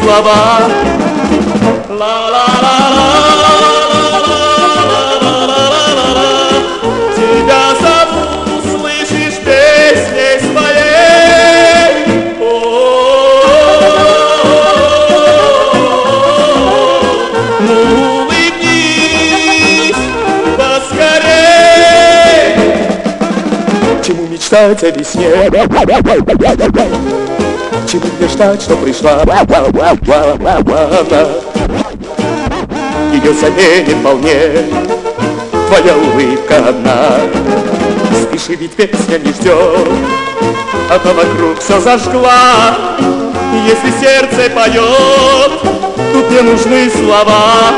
слова. Тебя зовут, слышишь, песней своей. Ну, улыбнись поскорей. Чему мечтать о весне? Чего мне ждать, что пришла? Ее заменит вполне Твоя улыбка одна. Спеши, ведь песня не ждет. То вокруг все зажгла. Если сердце поет Тут не нужны слова.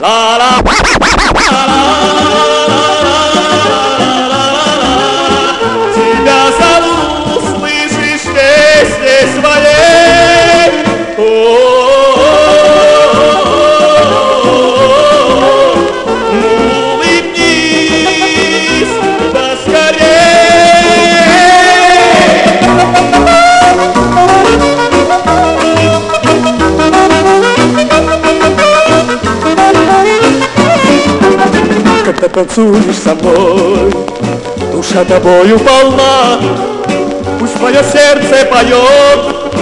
Ла-ла Тебя Когда танцуешь со мной. Душа тобою полна Пусть твое сердце поет.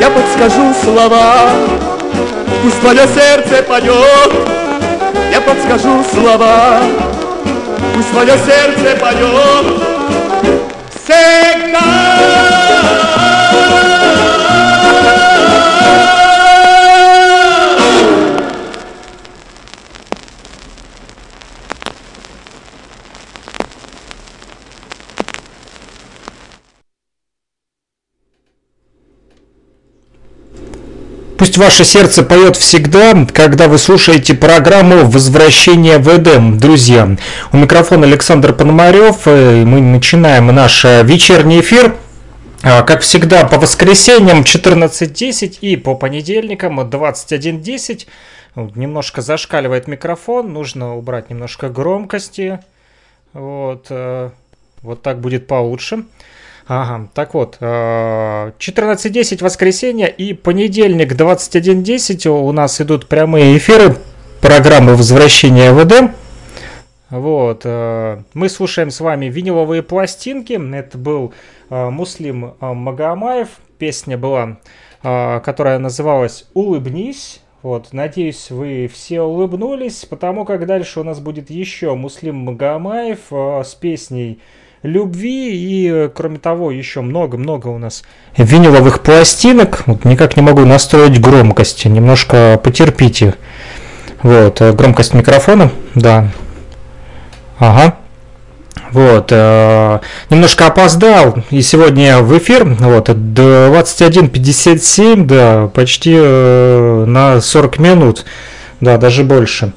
Я подскажу слова Пусть твое сердце поет. Я подскажу слова Пусть твое сердце поет. Всегда ваше сердце поет всегда, когда вы слушаете программу «Возвращение в Эдем». Друзья, у микрофона Александр Пономарев, и мы начинаем наш э, вечерний эфир. А, Как всегда, по воскресеньям 14.10 и по понедельникам 21.10. Вот, Немножко зашкаливает микрофон, нужно убрать немножко громкости. Вот, э, вот так будет получше. Ага, так вот, э, 14.10 воскресенье и понедельник 21.10 у нас идут прямые эфиры программы «Возвращение в Эдем». Вот, э, мы слушаем с вами виниловые пластинки. Это был э, Муслим э, Магомаев. Песня была, э, которая называлась «Улыбнись». Вот, надеюсь, вы все улыбнулись, потому как дальше у нас будет еще Муслим Магомаев э, с песней любви и, э, кроме того, еще много-много у нас виниловых пластинок. Вот никак не могу настроить громкость, немножко потерпите. Вот, э, громкость микрофона, да. Ага. Вот, э, немножко опоздал, и сегодня в эфир, вот, 21.57, да, почти э, на 40 минут, да, даже больше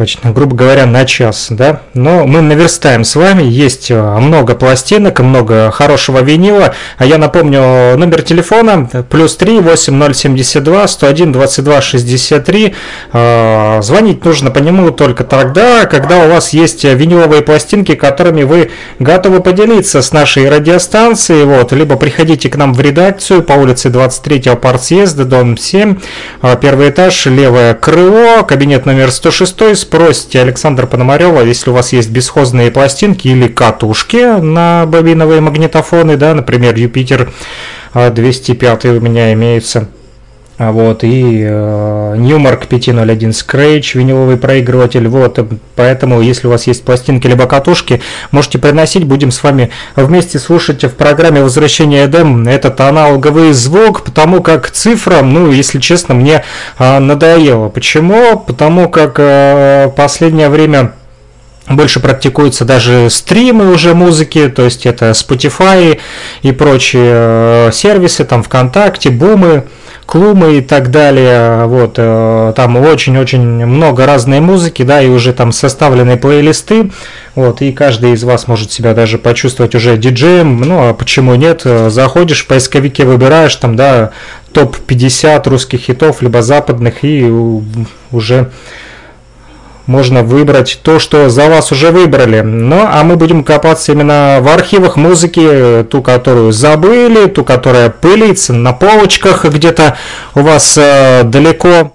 почти, грубо говоря, на час, да. Но мы наверстаем с вами, есть э, много пластинок, много хорошего винила. А я напомню, номер телефона плюс 3 8072 101 22 63. Э, Звонить нужно по нему только тогда, когда у вас есть виниловые пластинки, которыми вы готовы поделиться с нашей радиостанцией. Вот, либо приходите к нам в редакцию по улице 23 партсъезда, дом 7, э, первый этаж, левое крыло, кабинет номер 106 спросите Александра Пономарева, если у вас есть бесхозные пластинки или катушки на бобиновые магнитофоны, да, например, Юпитер 205 у меня имеется. А Вот, и э, Newmark 501 Scratch, виниловый проигрыватель, вот, поэтому, если у вас есть пластинки либо катушки, можете приносить, будем с вами вместе слушать в программе «Возвращение Эдем» этот аналоговый звук, потому как цифра, ну, если честно, мне э, надоело. Почему? Потому как э, последнее время больше практикуются даже стримы уже музыки, то есть это Spotify и прочие э, сервисы, там ВКонтакте, Бумы, клубы и так далее. Вот, э, там очень-очень много разной музыки, да, и уже там составлены плейлисты. Вот, и каждый из вас может себя даже почувствовать уже диджеем. Ну, а почему нет? Заходишь в поисковике, выбираешь там, да, топ-50 русских хитов, либо западных, и уже можно выбрать то, что за вас уже выбрали. Ну, а мы будем копаться именно в архивах музыки, ту, которую забыли, ту, которая пылится на полочках где-то у вас э, далеко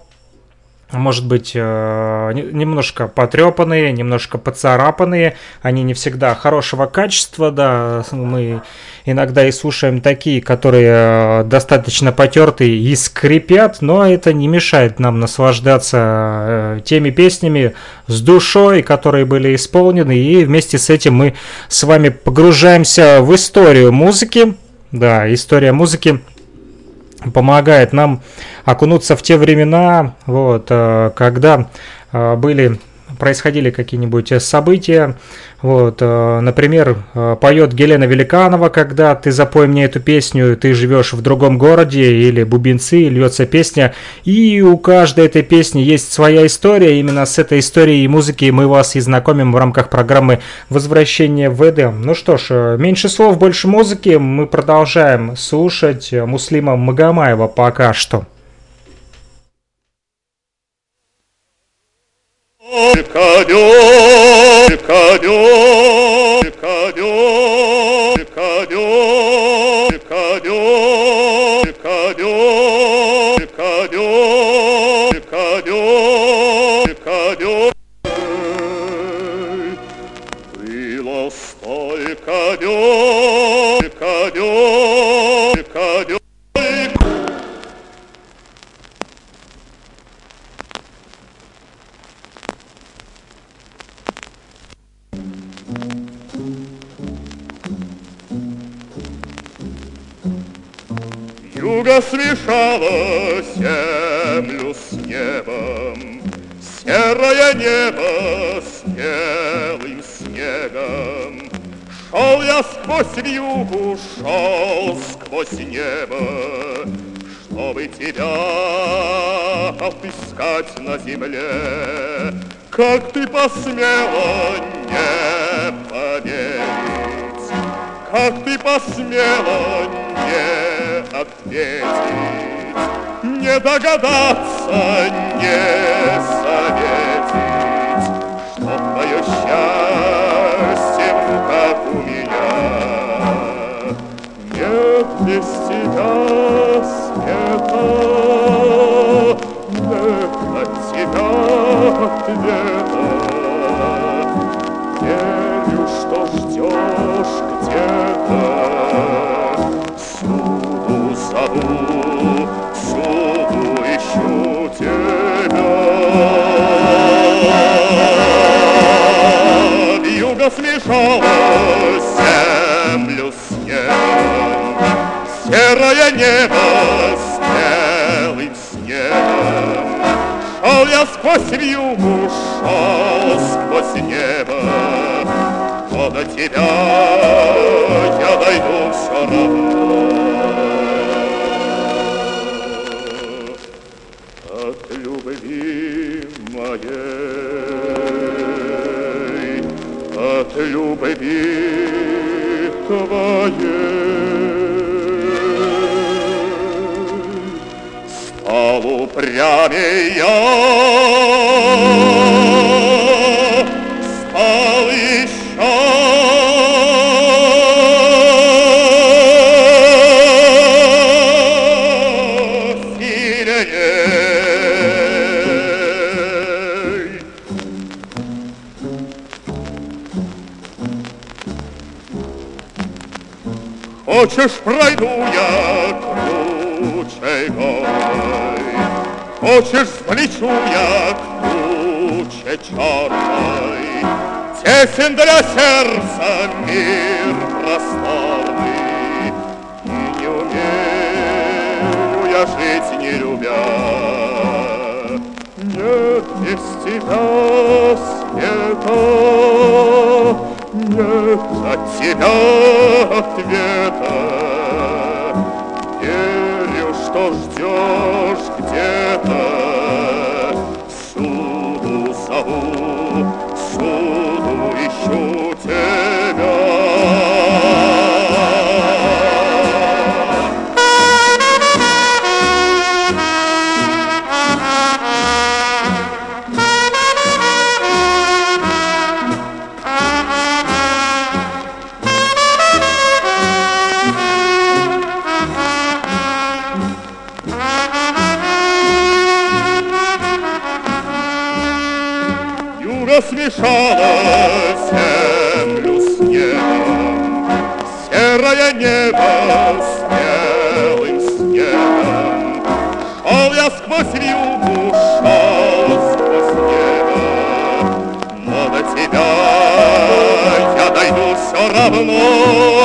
может быть, э, немножко потрепанные, немножко поцарапанные, они не всегда хорошего качества, да, мы иногда и слушаем такие, которые э, достаточно потертые и скрипят, но это не мешает нам наслаждаться э, теми песнями с душой, которые были исполнены, и вместе с этим мы с вами погружаемся в историю музыки, да, история музыки помогает нам окунуться в те времена, вот, э, когда э, были происходили какие-нибудь события. Вот, э, например, поет Гелена Великанова, когда ты запой мне эту песню, ты живешь в другом городе, или бубенцы, льется песня. И у каждой этой песни есть своя история. Именно с этой историей и музыки мы вас и знакомим в рамках программы «Возвращение в Эдем». Ну что ж, меньше слов, больше музыки. Мы продолжаем слушать Муслима Магомаева пока что. 집가뇨 집가뇨 집가뇨 집가뇨 отыскать на земле. Как ты посмела не поверить, Как ты посмела не ответить, не догадаться, не заметить, ответа. Я сквозь вьюгу, шел сквозь небо, Но до тебя я дойду все равно.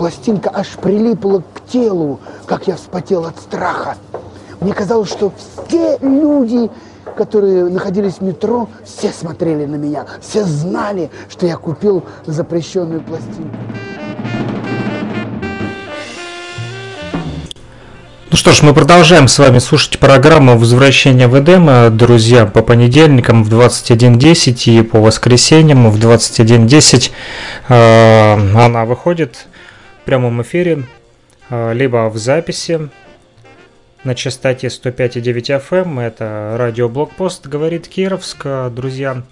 пластинка аж прилипла к телу, как я вспотел от страха. Мне казалось, что все люди, которые находились в метро, все смотрели на меня, все знали, что я купил запрещенную пластинку. Ну что ж, мы продолжаем с вами слушать программу «Возвращение в Эдем». Друзья, по понедельникам в 21.10 и по воскресеньям в 21.10 э, она выходит прямом эфире, а, либо в записи на частоте 105,9 FM. Эм. Это радио Блокпост, говорит Кировск, друзья.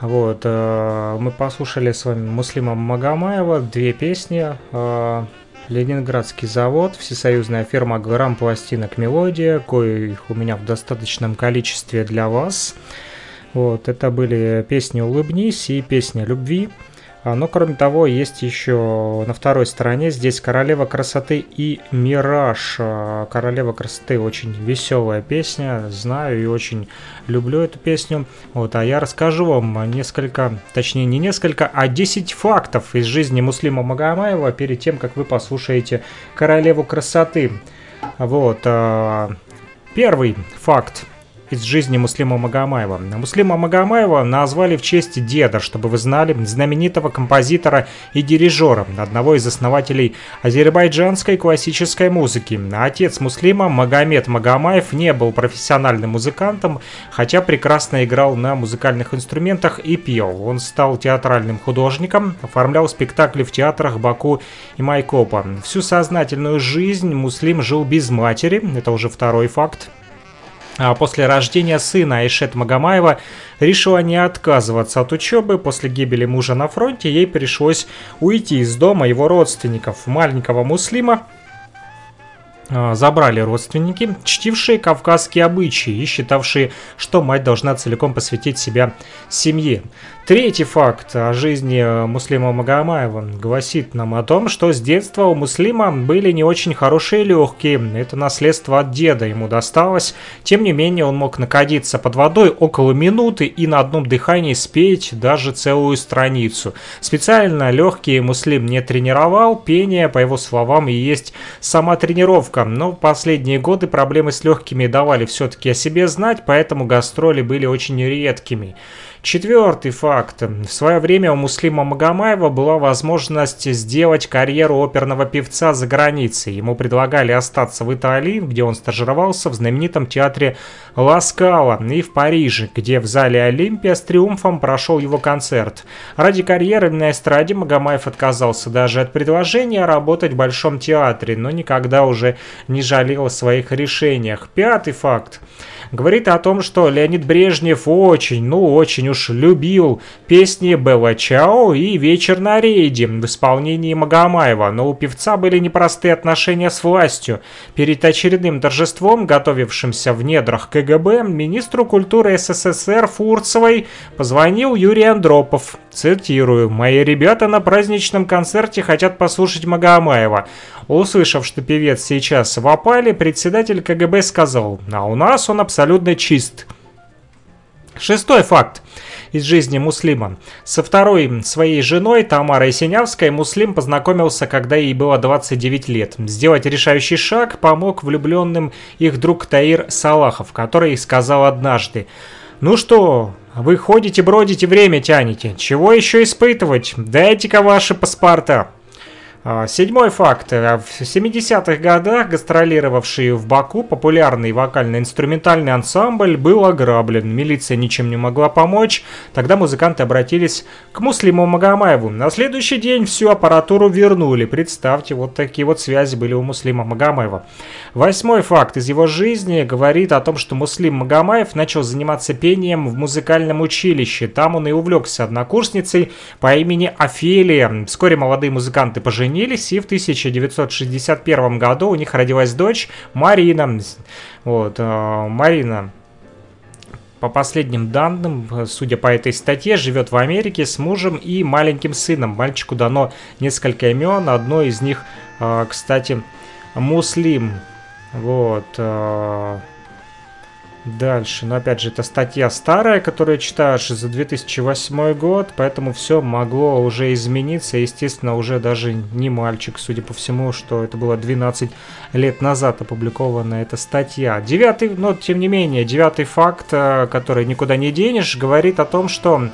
Вот, а, мы послушали с вами Муслима Магомаева, две песни. А, Ленинградский завод, всесоюзная фирма Грам пластинок Мелодия, коих у меня в достаточном количестве для вас. Вот, это были песни «Улыбнись» и песня «Любви». А, но кроме того, есть еще на второй стороне здесь Королева красоты и Мираж. А, Королева красоты очень веселая песня, знаю и очень люблю эту песню. Вот, а я расскажу вам несколько, точнее не несколько, а 10 фактов из жизни Муслима Магомаева перед тем, как вы послушаете Королеву красоты. Вот, а, первый факт из жизни Муслима Магомаева. Муслима Магомаева назвали в честь деда, чтобы вы знали, знаменитого композитора и дирижера, одного из основателей азербайджанской классической музыки. Отец Муслима, Магомед Магомаев, не был профессиональным музыкантом, хотя прекрасно играл на музыкальных инструментах и пел. Он стал театральным художником, оформлял спектакли в театрах Баку и Майкопа. Всю сознательную жизнь Муслим жил без матери, это уже второй факт. А после рождения сына Айшет Магомаева решила не отказываться от учебы. После гибели мужа на фронте ей пришлось уйти из дома его родственников. Маленького муслима а, забрали родственники, чтившие кавказские обычаи и считавшие, что мать должна целиком посвятить себя семье. Третий факт о жизни Муслима Магомаева гласит нам о том, что с детства у Муслима были не очень хорошие легкие. Это наследство от деда ему досталось. Тем не менее, он мог находиться под водой около минуты и на одном дыхании спеть даже целую страницу. Специально легкие Муслим не тренировал. Пение, по его словам, и есть сама тренировка. Но в последние годы проблемы с легкими давали все-таки о себе знать, поэтому гастроли были очень редкими. Четвертый факт. В свое время у Муслима Магомаева была возможность сделать карьеру оперного певца за границей. Ему предлагали остаться в Италии, где он стажировался в знаменитом театре Ласкала, и в Париже, где в зале Олимпия с триумфом прошел его концерт. Ради карьеры на эстраде Магомаев отказался даже от предложения работать в Большом театре, но никогда уже не жалел о своих решениях. Пятый факт говорит о том, что Леонид Брежнев очень, ну очень уж любил песни Белла Чао и «Вечер на рейде» в исполнении Магомаева, но у певца были непростые отношения с властью. Перед очередным торжеством, готовившимся в недрах КГБ, министру культуры СССР Фурцевой позвонил Юрий Андропов. Цитирую. «Мои ребята на праздничном концерте хотят послушать Магомаева. Услышав, что певец сейчас в опале, председатель КГБ сказал, а у нас он абсолютно чист. Шестой факт из жизни Муслима. Со второй своей женой Тамарой Синявской Муслим познакомился, когда ей было 29 лет. Сделать решающий шаг помог влюбленным их друг Таир Салахов, который сказал однажды «Ну что, вы ходите, бродите, время тянете. Чего еще испытывать? Дайте-ка ваши паспорта». А, седьмой факт. Э, в 70-х годах гастролировавший в Баку популярный вокально-инструментальный ансамбль был ограблен. Милиция ничем не могла помочь. Тогда музыканты обратились к Муслиму Магомаеву. На следующий день всю аппаратуру вернули. Представьте, вот такие вот связи были у Муслима Магомаева. Восьмой факт из его жизни говорит о том, что Муслим Магомаев начал заниматься пением в музыкальном училище. Там он и увлекся однокурсницей по имени Офелия. Вскоре молодые музыканты поженились поженились, и в 1961 году у них родилась дочь Марина. Вот, э, Марина по последним данным, судя по этой статье, живет в Америке с мужем и маленьким сыном. Мальчику дано несколько имен, одно из них, э, кстати, Муслим. Вот. Дальше, но опять же, это статья старая, которую читаешь за 2008 год, поэтому все могло уже измениться. Естественно, уже даже не мальчик, судя по всему, что это было 12 лет назад опубликована эта статья. Девятый, но тем не менее, девятый факт, э, который никуда не денешь, говорит о том, что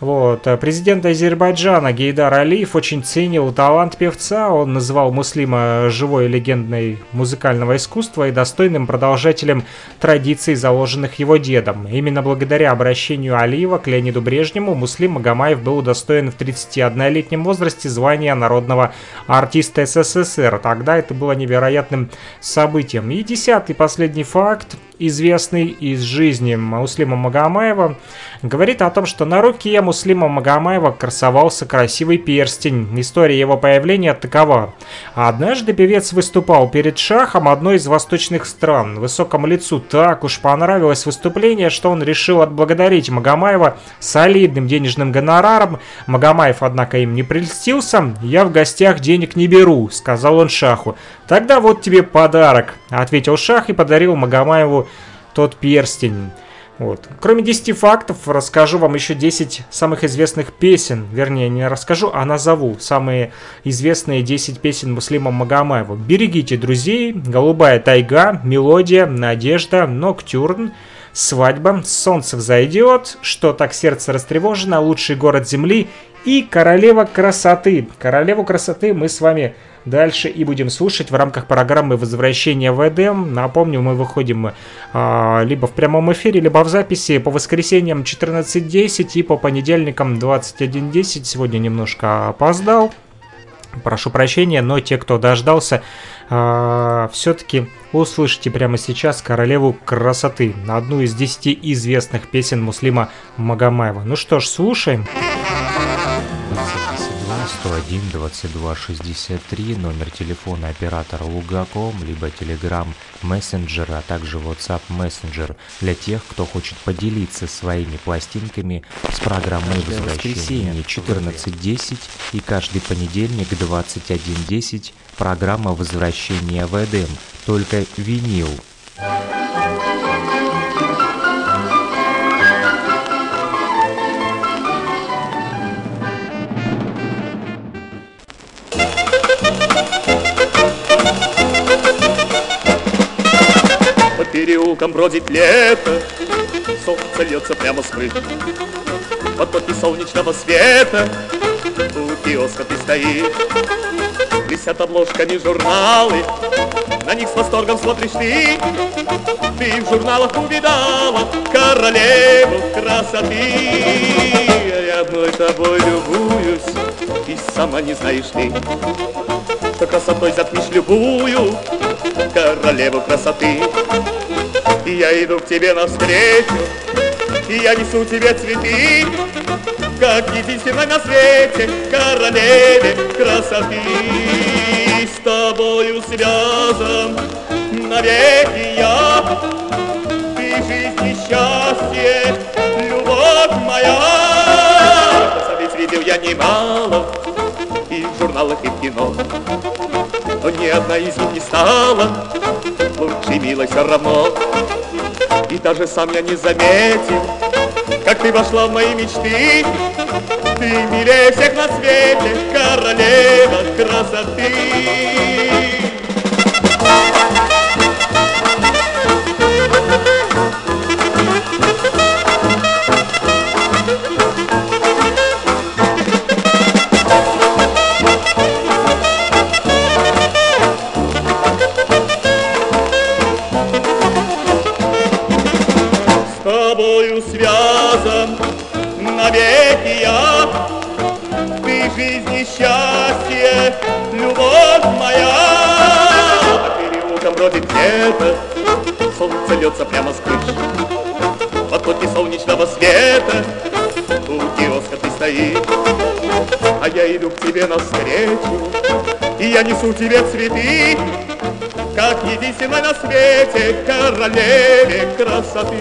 вот. Э, президент Азербайджана Гейдар Алиев очень ценил талант певца. Он называл Муслима живой легендой музыкального искусства и достойным продолжателем традиций, заложенных его дедом. Именно благодаря обращению Алиева к Леониду Брежнему Муслим Магомаев был удостоен в 31-летнем возрасте звания народного артиста СССР. Тогда это было невероятным событием. И десятый последний факт – известный из жизни Муслима Магомаева, говорит о том, что на руке Муслима Магомаева красовался красивый перстень. История его появления такова. Однажды певец выступал перед шахом одной из восточных стран. Высокому лицу так уж понравилось выступление, что он решил отблагодарить Магомаева солидным денежным гонораром. Магомаев, однако, им не прельстился. «Я в гостях денег не беру», — сказал он шаху. «Тогда вот тебе подарок», — ответил шах и подарил Магомаеву тот перстень. Вот. Кроме 10 фактов, расскажу вам еще 10 самых известных песен. Вернее, не расскажу, а назову самые известные 10 песен Муслима Магомаева. «Берегите друзей», «Голубая тайга», «Мелодия», «Надежда», «Ноктюрн», «Свадьба», «Солнце взойдет», «Что так сердце растревожено», «Лучший город земли» и «Королева красоты». «Королеву красоты» мы с вами дальше и будем слушать в рамках программы «Возвращение в Эдем». Напомню, мы выходим а, либо в прямом эфире, либо в записи по воскресеньям 14.10 и по понедельникам 21.10. Сегодня немножко опоздал. Прошу прощения, но те, кто дождался, э, все-таки услышите прямо сейчас «Королеву красоты», одну из десяти известных песен Муслима Магомаева. Ну что ж, слушаем. Слушаем. 101 22 63, номер телефона оператора Лугаком, либо Telegram Messenger, а также WhatsApp Messenger для тех, кто хочет поделиться своими пластинками с программой возвращения 14.10 и каждый понедельник 21.10 программа возвращения в Эдем, только винил. Переулком бродит лето, Солнце льется прямо с крыш. потоки солнечного света. У киоска ты стоишь Висят обложками журналы. На них с восторгом смотришь ты Ты в журналах увидала Королеву красоты. Я одной тобой любуюсь И сама не знаешь ты Что красотой затмишь любую Королеву красоты я иду к тебе навстречу И я несу тебе цветы как единственной на свете королеве красоты. С тобою связан навеки я, ты жизнь и счастье, любовь моя. Красавиц видел я немало журналах, и в кино, но ни одна из них не стала лучше милой все равно. И даже сам я не заметил, как ты вошла в мои мечты. Ты милее всех на свете, королева красоты. Света, у киоска ты стоишь. А я иду к тебе навстречу, и я несу тебе цветы, как единственной на свете королеве красоты.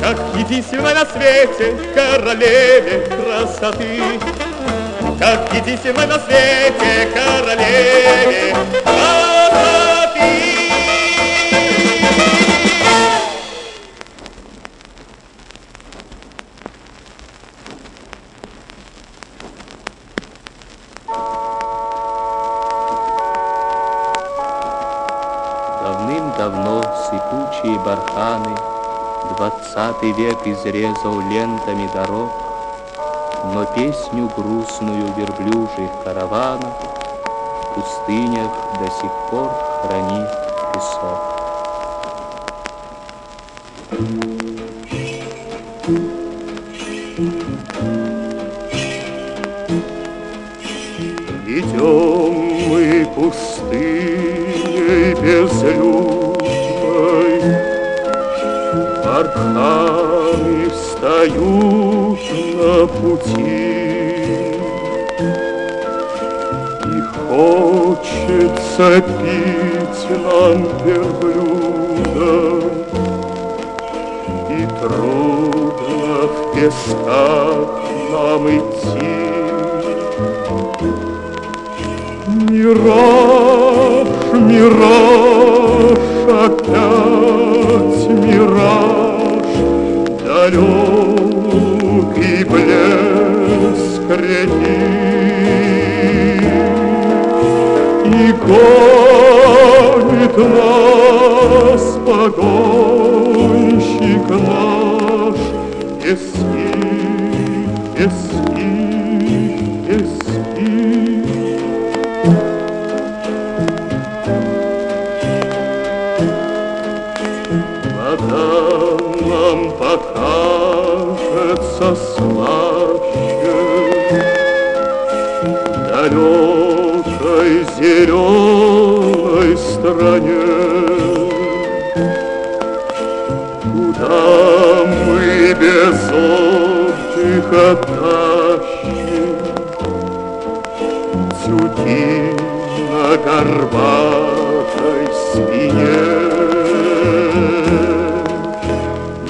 Как единственной на свете королеве красоты. Как единственной на свете королеве красоты. Двадцатый век изрезал лентами дорог, Но песню грустную верблюжьих караванов В пустынях до сих пор хранит песок. Хочется пить нам верблюдом, И трудно в песках нам идти. Мираж, мираж, опять мираж, далекий блеск реки. Гонит нас погонщик наш, пески, горбатой спине.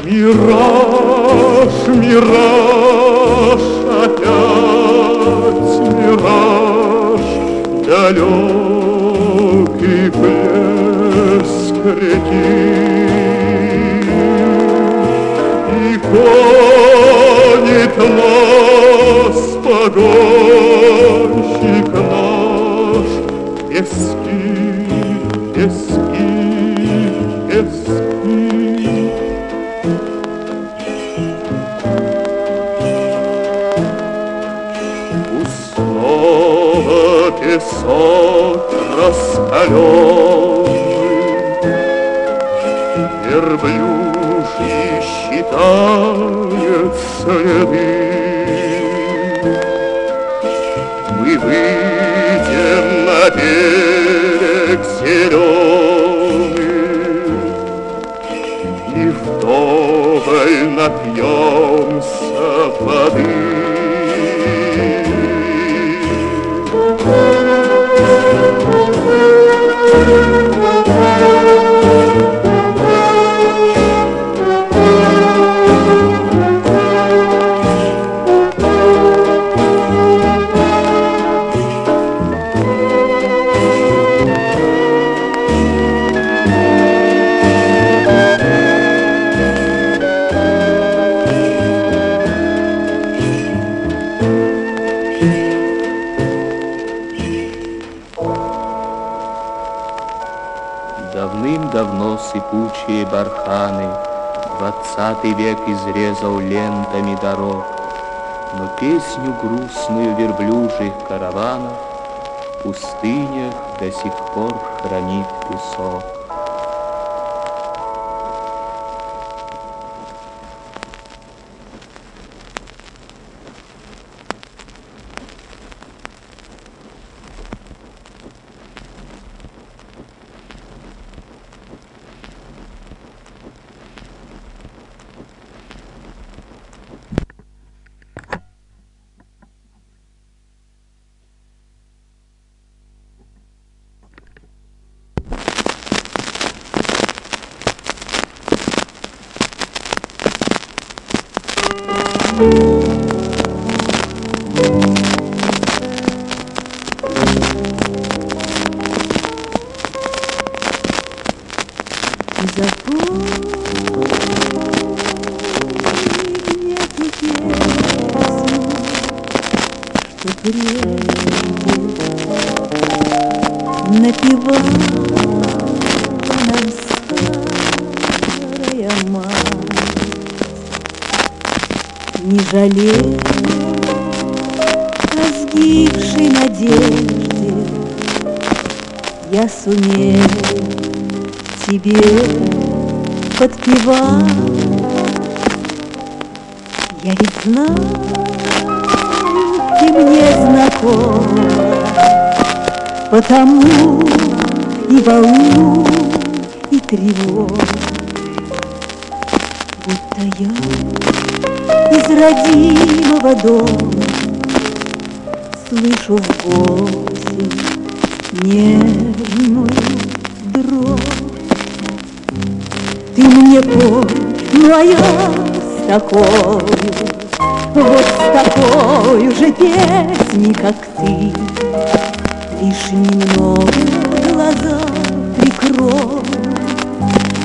Мираж, мираж, опять мираж, далекий блеск реки. И гонит нас погонщик следы. Мы выйдем на берег зеленый И вдоволь напьемся воды. Изрезал лентами дорог, Но песню грустную верблюжьих караванов пустынях до сих пор хранит песок. Дома Слышу в голосе нежную дрожь. Ты мне пой, ну а я с такой, вот с такой же песней, как ты. Лишь немного глаза прикрою,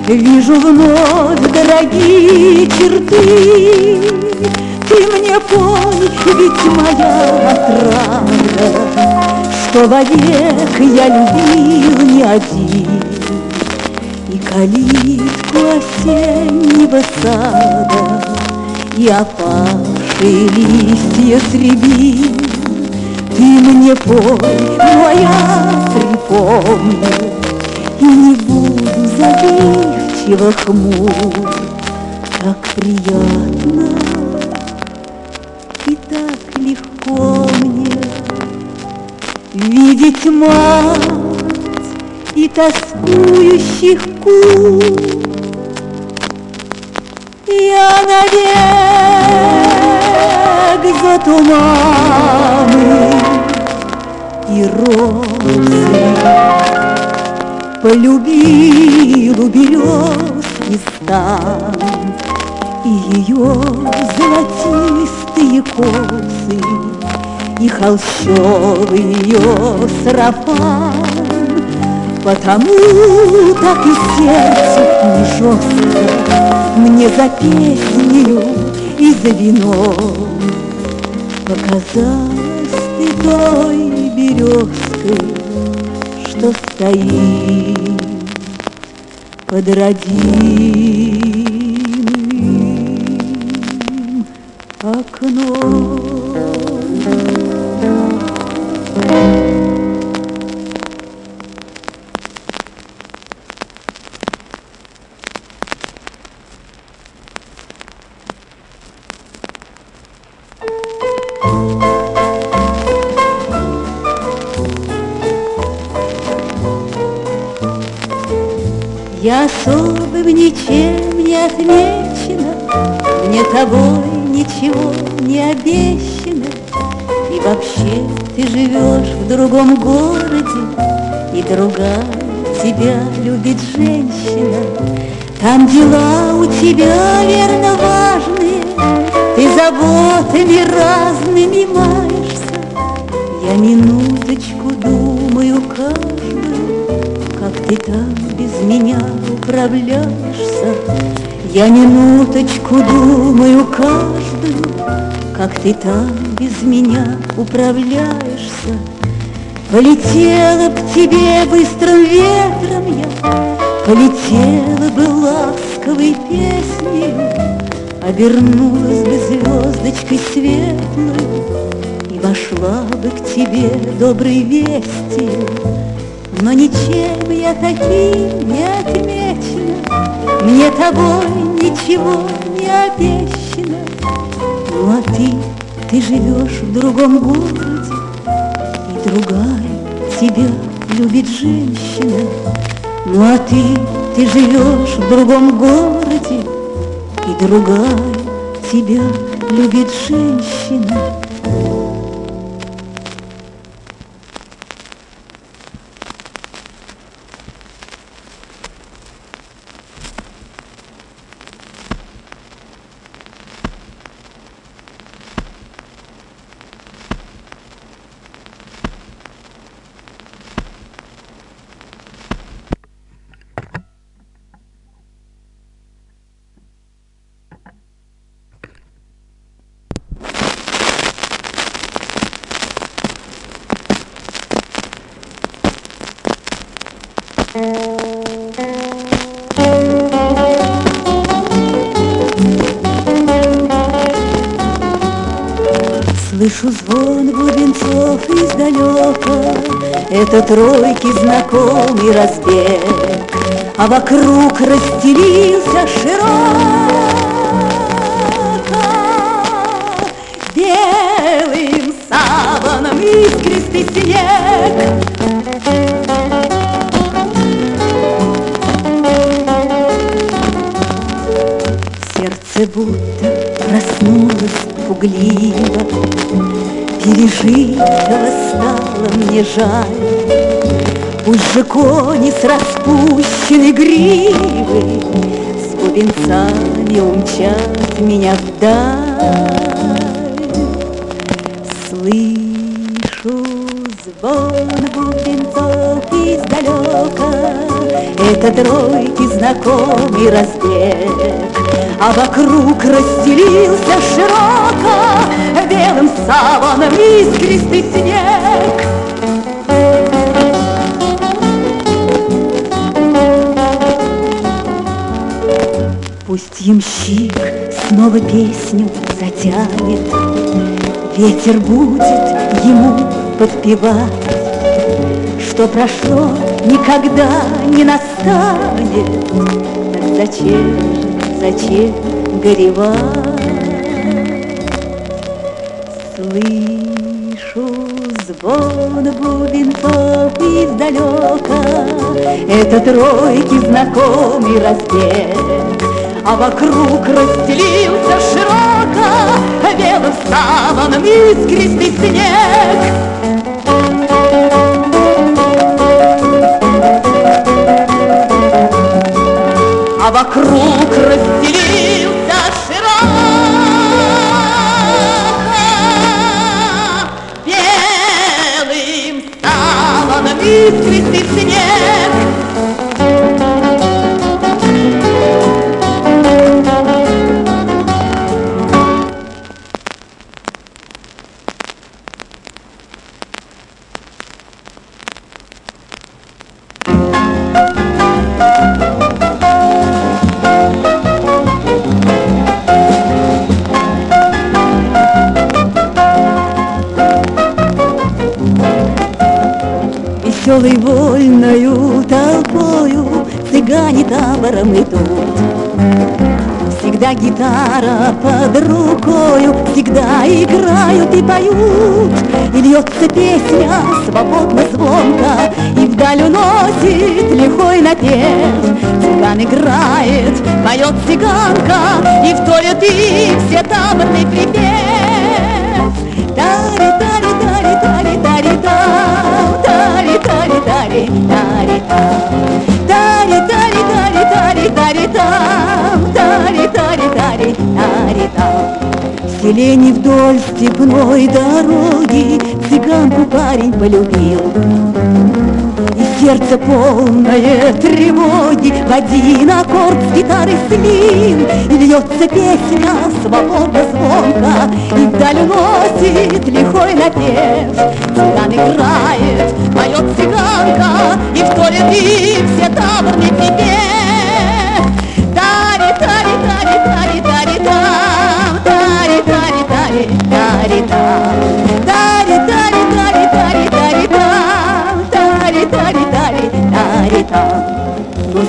Вижу вновь дорогие черты. Ты мне пой, ведь моя отрада, Что вовек я любил не один. И калитку осеннего сада, И опавшие листья среди. Ты мне пой, но я припомню И не буду забивчиво хмур Так приятно Видеть мать и тоскующих кур Я навек за туманы и розы. Полюбил у березки стан И ее золотистые косы И холщовый ее сарафан Потому так и сердце не жестко Мне за песнею и за вином Показалась ты той березкой, Что стоит под родимым окном. Другом городе, И другая тебя любит женщина. Там дела у тебя, верно, важные, Ты заботами разными маешься. Я минуточку думаю каждую, Как ты там без меня управляешься. Я минуточку думаю каждую, Как ты там без меня управляешься. Полетела к тебе быстрым ветром я, Полетела бы ласковой песней, Обернулась бы звездочкой светлой И вошла бы к тебе доброй вестью. Но ничем я таким не отмечена, Мне тобой ничего не обещано. Ну а ты, ты живешь в другом городе, другая тебя любит женщина. Ну а ты, ты живешь в другом городе, И другая тебя любит женщина. Жаль. Пусть же кони с распущенной гривой С бубенцами умчат меня вдаль. Слышу звон бубенцов издалека, Это тройки знакомый разбег, А вокруг расстелился широко Белым саваном искристый снег. Ямщик снова песню затянет, Ветер будет ему подпевать, Что прошло никогда не настанет, Так зачем зачем горевать? Слышу звон бубенцов издалека, Это тройки знакомый разбег, А вокруг расстелился широко Белым саваном искристый снег. А вокруг расстелился Всегда играют и поют И льется песня свободно звонко И вдаль уносит лихой напев. Цыган играет, поет цыганка, и вторят им все таборный припев. Тари, тари, тари, тари, тари, тари, тари, тари, тари, там. Тари, тари, тари, тари, тари, там, тари, тари, тари, тари, селении вдоль степной дороги Цыганку парень полюбил. И сердце полное тревоги В один аккорд с гитары слил. И льется песня свободно звонко И вдаль уносит лихой напев. Цыган играет, поет цыганка И вторит им все таборный припев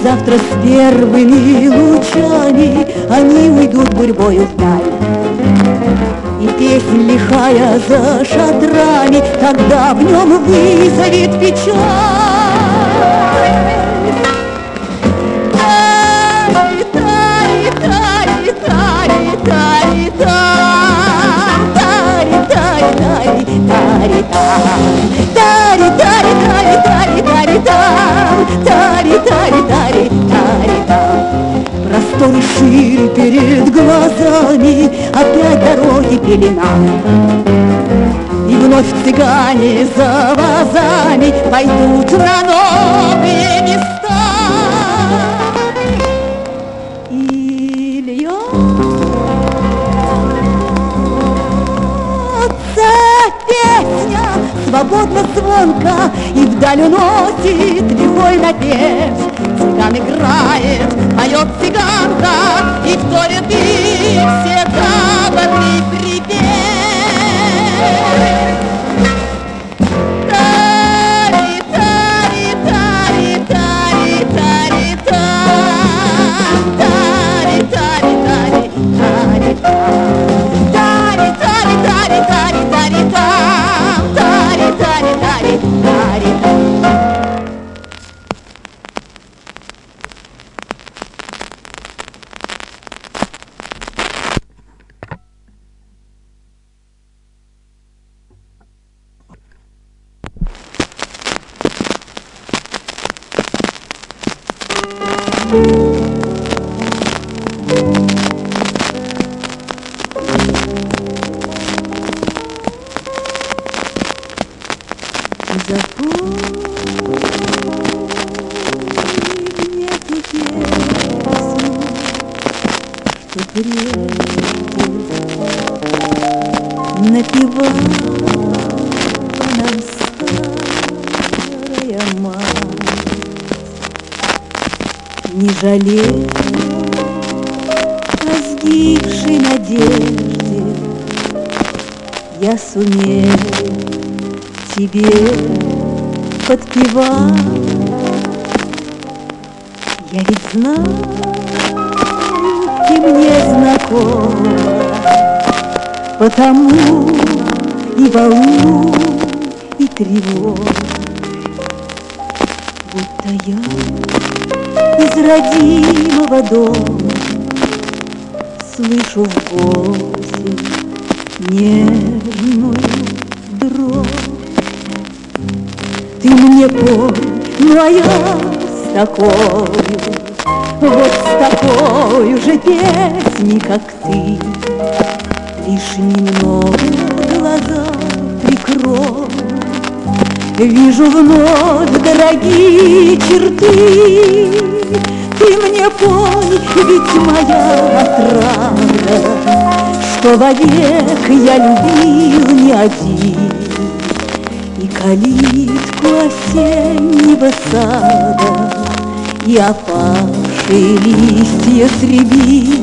завтра с первыми лучами они уйдут гурьбою вдаль. И песнь лихая за шатрами Тогда в нем вызовет печаль. Тари, Тари, тари, тари, тари, там. Просторы шире перед глазами, Опять дороги пелена. И вновь цыгане за вазами Пойдут на новые места. И песня свободно звонко И вдаль уносит лихой напев Цыган играет, поет цыганка. И вторят их все таборный напевала нам старая мать. Не жалей о сгибшей надежде, я сумею тебе подпевать. Я ведь знаю, ты мне знакома, Потому и волну, и тревог, Будто я из родимого дома Слышу в голосе нежную дрожь. Ты мне пой, моя с такой, вот с такой же песней, как ты. Лишь немного глаза прикрой, Вижу вновь дорогие черты. Ты мне пой, ведь моя отрада, Что вовек я любил не один. И калитку осеннего сада, И опавшие листья среди.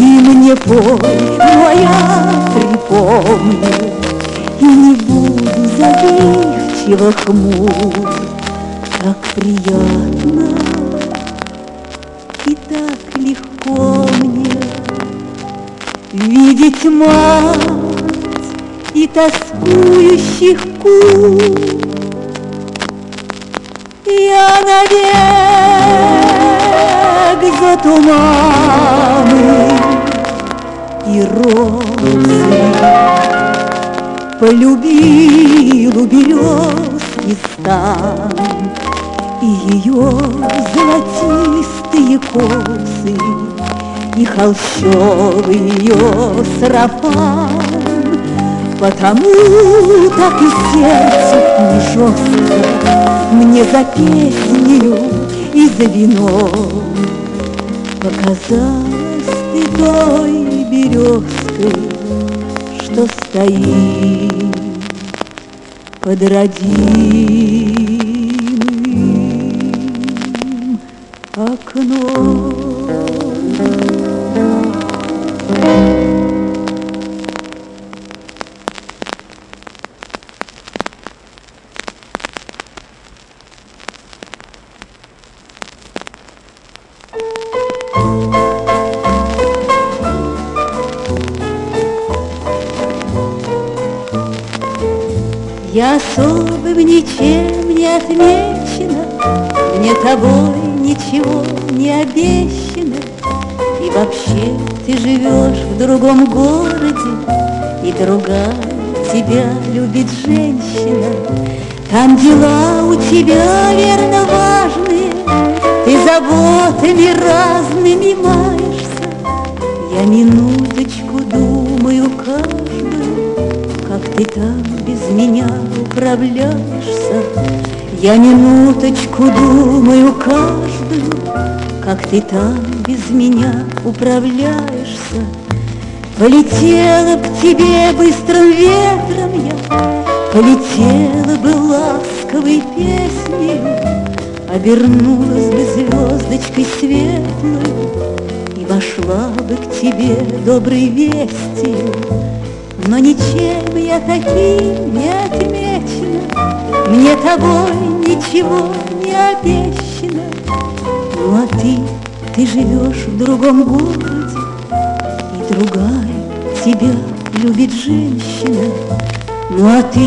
Ты мне пой, моя припомни, И не буду забивчиво хмур, Как приятно и так легко мне Видеть мать и тоскующих кур. навек за туманы и розы. Полюбил у березки стан И ее золотистые косы И холщовый ее сарафан Потому так и сердце не жестко Мне за песнею и за вином Показалась ты той березкой что стоит под родимым окном. Любит женщина. Там дела у тебя, верно, важные, Ты заботами разными маешься. Я минуточку думаю каждую, Как ты там без меня управляешься. Я минуточку думаю каждую, Как ты там без меня управляешься. Полетела к тебе быстрым ветром Полетела бы ласковой песней, Обернулась бы звездочкой светлой И вошла бы к тебе доброй вестью. Но ничем я таким не отмечена, Мне тобой ничего не обещано. Ну а ты, ты живешь в другом городе, И другая тебя любит женщина. Ну а ты,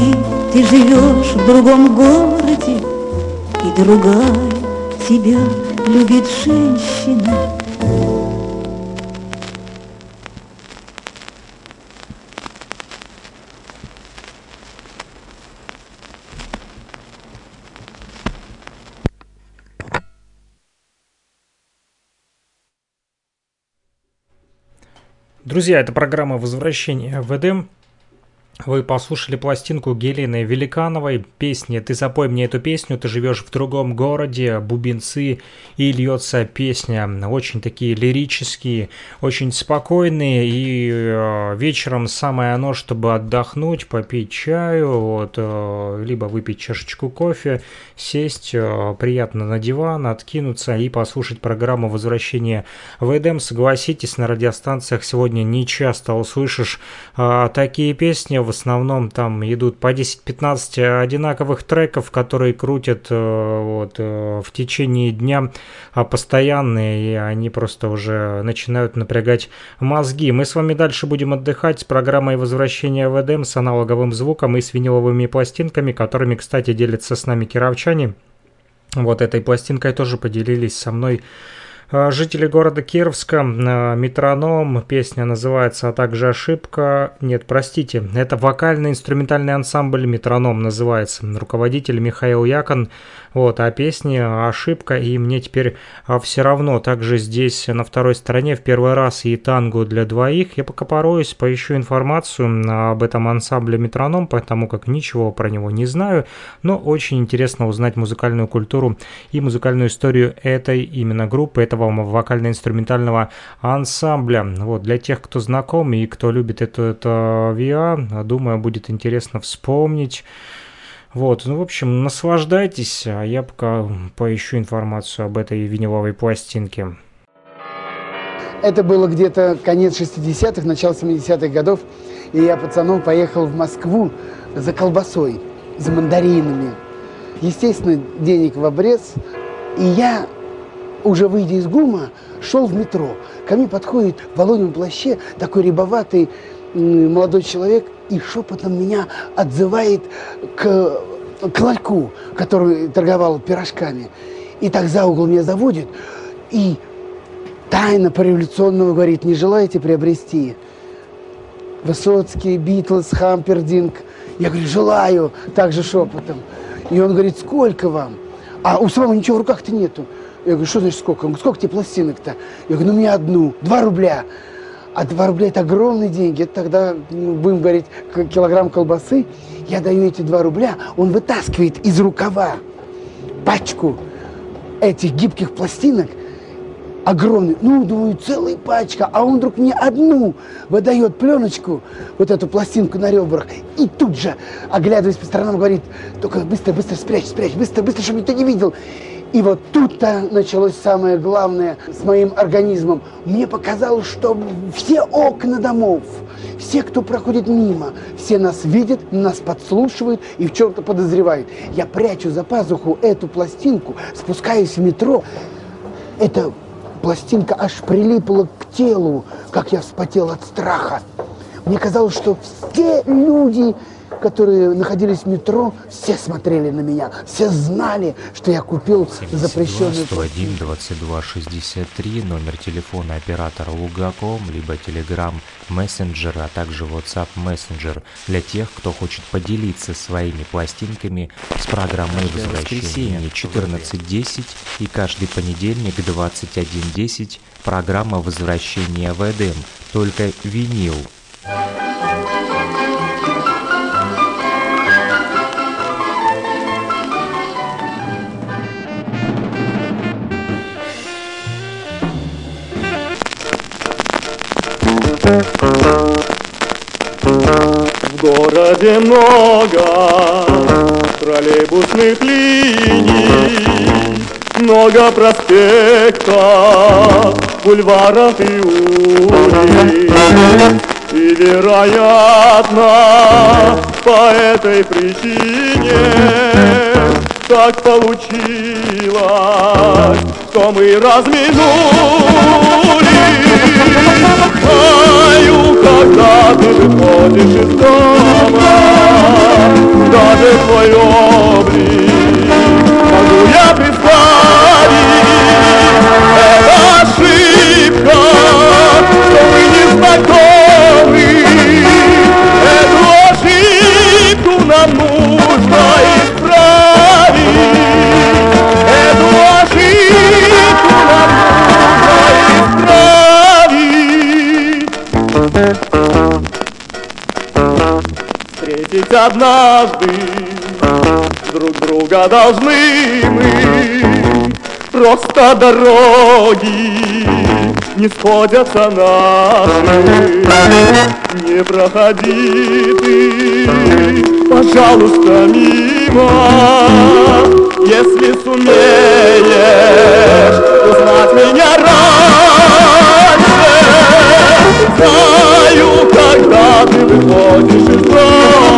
ты живешь в другом городе, И другая тебя любит женщина. Друзья, это программа «Возвращение в Эдем». Вы послушали пластинку Гелены Великановой, песни «Ты запой мне эту песню, ты живешь в другом городе», «Бубенцы» и льется песня. Очень такие лирические, очень спокойные и э, вечером самое оно, чтобы отдохнуть, попить чаю, вот, э, либо выпить чашечку кофе, сесть э, приятно на диван, откинуться и послушать программу «Возвращение в Эдем». Согласитесь, на радиостанциях сегодня не часто услышишь э, такие песни, в основном там идут по 10-15 одинаковых треков, которые крутят э, вот, в течение дня а постоянные, и они просто уже начинают напрягать мозги. Мы с вами дальше будем отдыхать с программой возвращения в Эдем с аналоговым звуком и с виниловыми пластинками, которыми, кстати, делятся с нами кировчане. Вот этой пластинкой тоже поделились со мной а, Жители города Кировска, а, метроном, песня называется «А также ошибка». Нет, простите, это вокально-инструментальный ансамбль метроном называется. Руководитель Михаил Якон. Вот, а песня «Ошибка» и «Мне теперь все равно». Также здесь на второй стороне в первый раз и танго для двоих. Я пока пороюсь, поищу информацию об этом ансамбле метроном, потому как ничего про него не знаю. Но очень интересно узнать музыкальную культуру и музыкальную историю этой именно группы, этого вокально-инструментального ансамбля. Вот, для тех, кто знаком и кто любит это, это VIA, думаю, будет интересно вспомнить. Вот, ну, в общем, наслаждайтесь, а я пока поищу информацию об этой виниловой пластинке. Это было где-то конец 60-х, начало 70-х годов, и я пацаном поехал в Москву за колбасой, за мандаринами. Естественно, денег в обрез, и я, уже выйдя из ГУМа, шел в метро. Ко мне подходит в волонем плаще такой рябоватый молодой человек и шепотом меня отзывает к, к ларьку, который торговал пирожками. И так за угол меня заводит, и тайна пореволюционного говорит, не желаете приобрести? Высоцкий, Битлз, Хампердинг. Я говорю, желаю, также шепотом. И он говорит, сколько вам? А у самого ничего в руках-то нету. Я говорю, что значит сколько? Он говорит, сколько тебе пластинок-то? Я говорю, ну мне одну, два рубля. А два рубля это огромные деньги. Это тогда, ну, будем говорить, килограмм колбасы. Я даю эти два рубля, он вытаскивает из рукава пачку этих гибких пластинок, огромный, ну, думаю, целая пачка, а он вдруг мне одну выдает пленочку, вот эту пластинку на ребрах, и тут же, оглядываясь по сторонам, говорит, только быстро, быстро спрячь, спрячь, быстро, быстро, чтобы никто не видел. И вот тут-то началось самое главное с моим организмом. Мне показалось, что все окна домов, все, кто проходит мимо, все нас видят, нас подслушивают и в чем-то подозревают. Я прячу за пазуху эту пластинку, спускаюсь в метро. Эта пластинка аж прилипла к телу, как я вспотел от страха. Мне казалось, что все люди которые находились в метро, все смотрели на меня, все знали, что я купил запрещенную... 101 22 63, номер телефона оператора Лугаком, либо Telegram Messenger, а также WhatsApp Messenger для тех, кто хочет поделиться своими пластинками с программой возвращения 14.10 и каждый понедельник 21.10 программа возвращения в Эдем, только винил. В городе много троллейбусных линий, много проспектов, бульваров и улиц. И, вероятно, по этой причине так получилось, что мы разминулись. Знаю, когда ты выходишь из дома, даже твой облик могу я представить. Это ошибка, что мы не знакомы. Эту ошибку нам нужно Встретить однажды друг друга должны мы, Просто дороги не сходятся наши. Не проходи ты, пожалуйста, мимо, Если сумеешь узнать меня раньше. Знаю, когда ты выходишь из дома,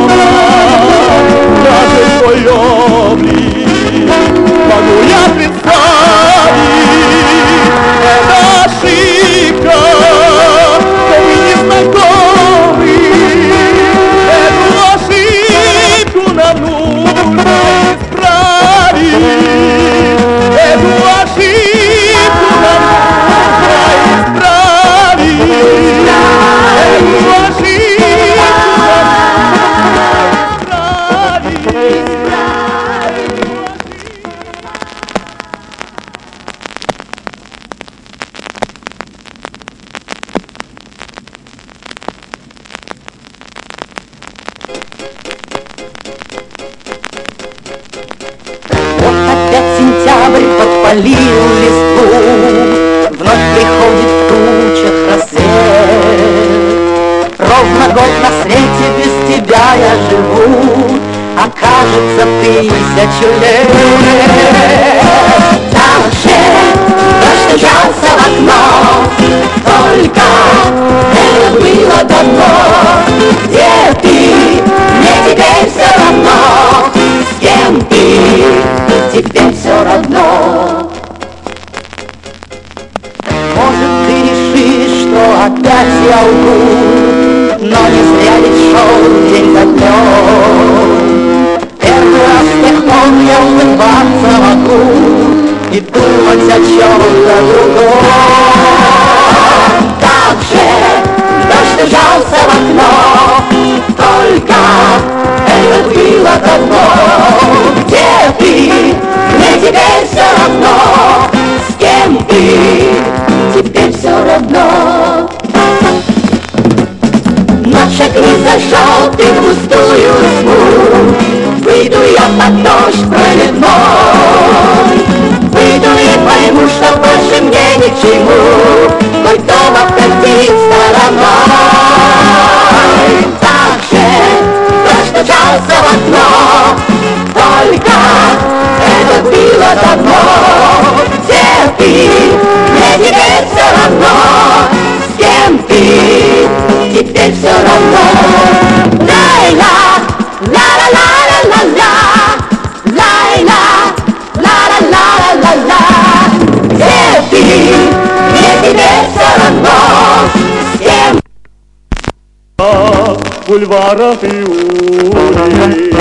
бульварах и улиц,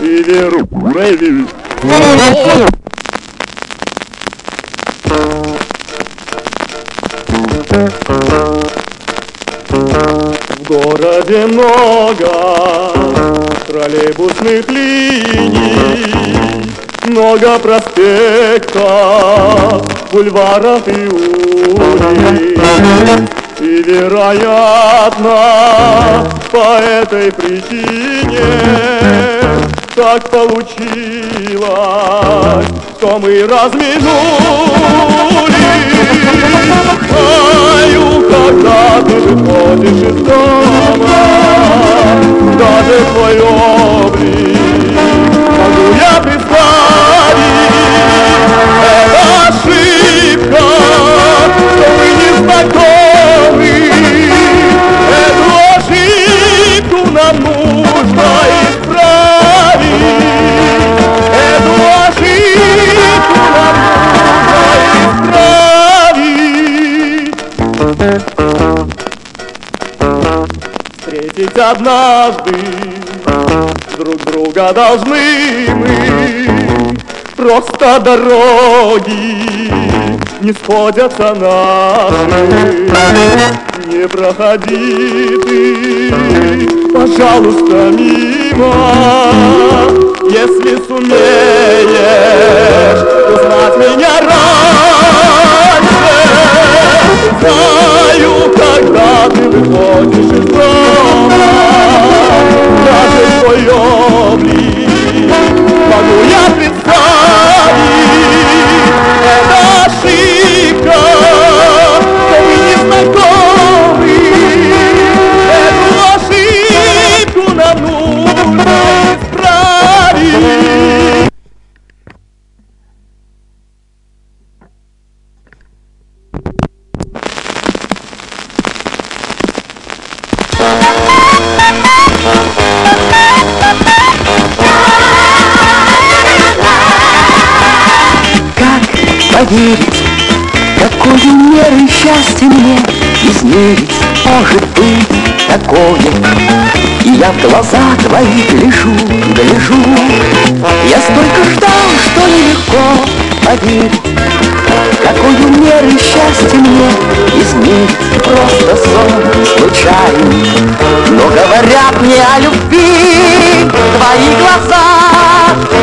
и веру, рейви. В городе много троллейбусных линий, много проспектов, бульваров и улиц. И, вероятно, по этой причине так получилось, что мы разминулись. Знаю, когда ты выходишь из дома, даже твой облик могу я представить. Это ошибка, что мы не знакомы. Встретить однажды друг друга должны мы. Просто дороги не сходятся наши. Не проходи ты, пожалуйста, мимо, если сумеешь узнать меня раньше. Знаю, когда ты выходишь из дома, даже твой облик могу я представить. Это ошибка, какую меры счастья мне измерить может быть такое? И я в глаза твои гляжу, гляжу, я столько ждал, что нелегко поверить, какую меры счастья мне измерить просто сон случайный. Но говорят мне о любви твои глаза,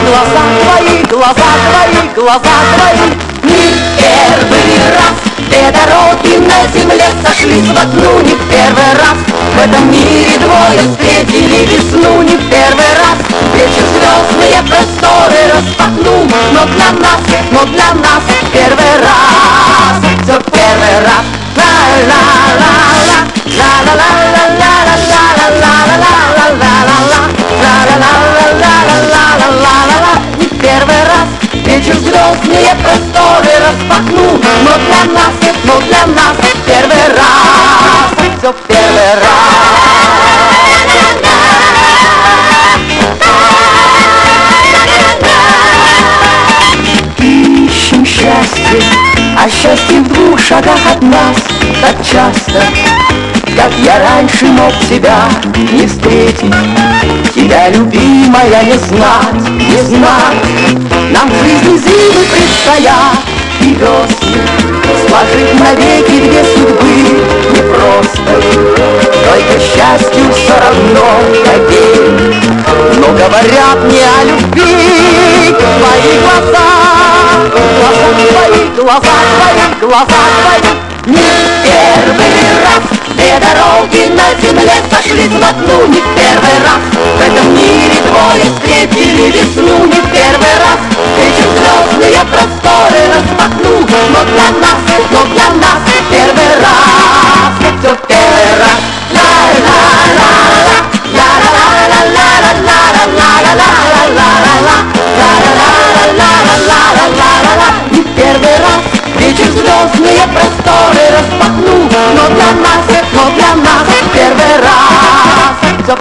глаза твои, глаза твои, глаза твои. Не первый раз две дороги на земле сошлись в одну, не первый раз в этом мире двое встретили весну, не первый раз вечер звездные просторы распахнул, но для нас, но для нас первый раз, все первый раз. Ла-ла-ла-ла, ла-ла-ла-ла-ла-ла-ла-ла-ла-ла-ла-ла-ла, ла-ла-ла-ла-ла-ла-ла-ла-ла-ла. Не первый раз вечер звездные просторы распахнул, но для нас, но для нас первый раз, все в первый раз. Ищем счастье, а счастье в двух шагах от нас так часто, как я раньше мог тебя не встретить. Тебя, любимая, не знать, не знать, нам в жизни зимы предстоят, весны Сложить навеки две судьбы непросто. Только счастью все равно поверь Но говорят мне о любви. Твои глаза, глаза твои, глаза твои, глаза твои. Не первый раз Две дороги на земле сошлись в одну Не первый раз. В этом мире двое встретили весну Не первый раз. Эти звездные просторы распахнул Но для нас, но для нас первый раз. Все первый раз Не первый раз. Вечер звездные просторы распахнул Но для нас, но для нас первый раз Все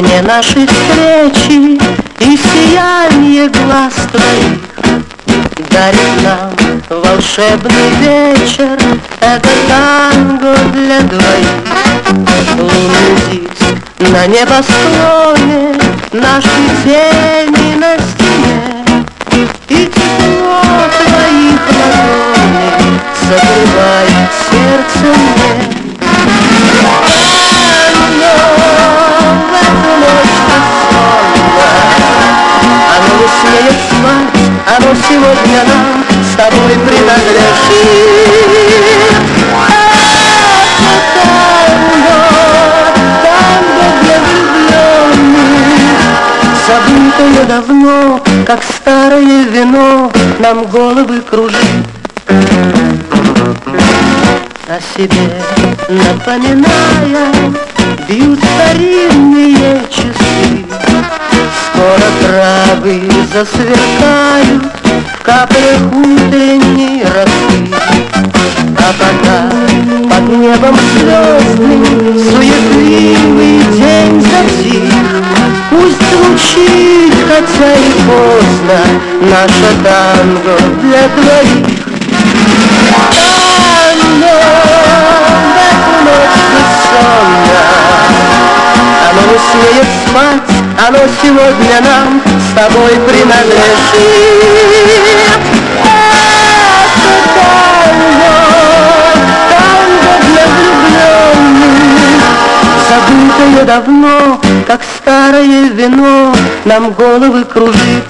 мне наши встречи И сияние глаз твоих. Дарит нам волшебный вечер Это танго для двоих. Лунный диск на небосклоне Наши тени на стене. И тепло твоих ладоней Согревает оно сегодня нам с тобой принадлежит. Танго, танго для влюбленных, забытое давно, как старое вино, нам головы кружит. О себе напоминая, бьют старинные часы. Скоро травы засверкают в каплях утренней росы. А пока под небом звездным суетливый день затих, Пусть звучит, хотя и поздно, наша танго для двоих. Смеет спать, оно сегодня нам с тобой принадлежит. Это танго, танго для влюбленных, забытое давно, как старое вино, нам головы кружит.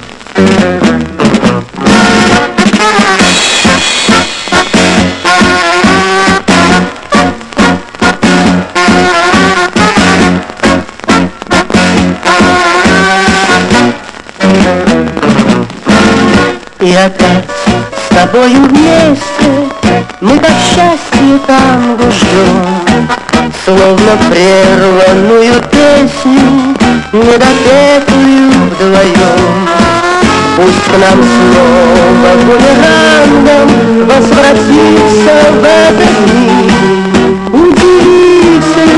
И опять с тобою вместе Мы как счастье танго ждем. Словно прерванную песню Недопетую вдвоем. Пусть к нам снова бумерангом Возвратится в этот мир Удивительное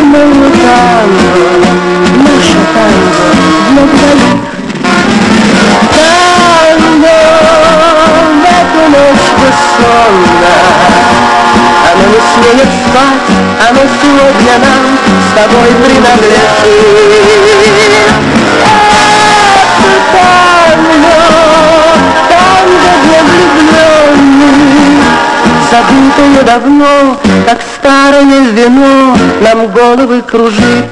танго Наше танго для бессонно Оно не смеет спать, оно сегодня нам с тобой принадлежит Это танго, танго для влюбленных Забытое давно, как старое вино Нам головы кружит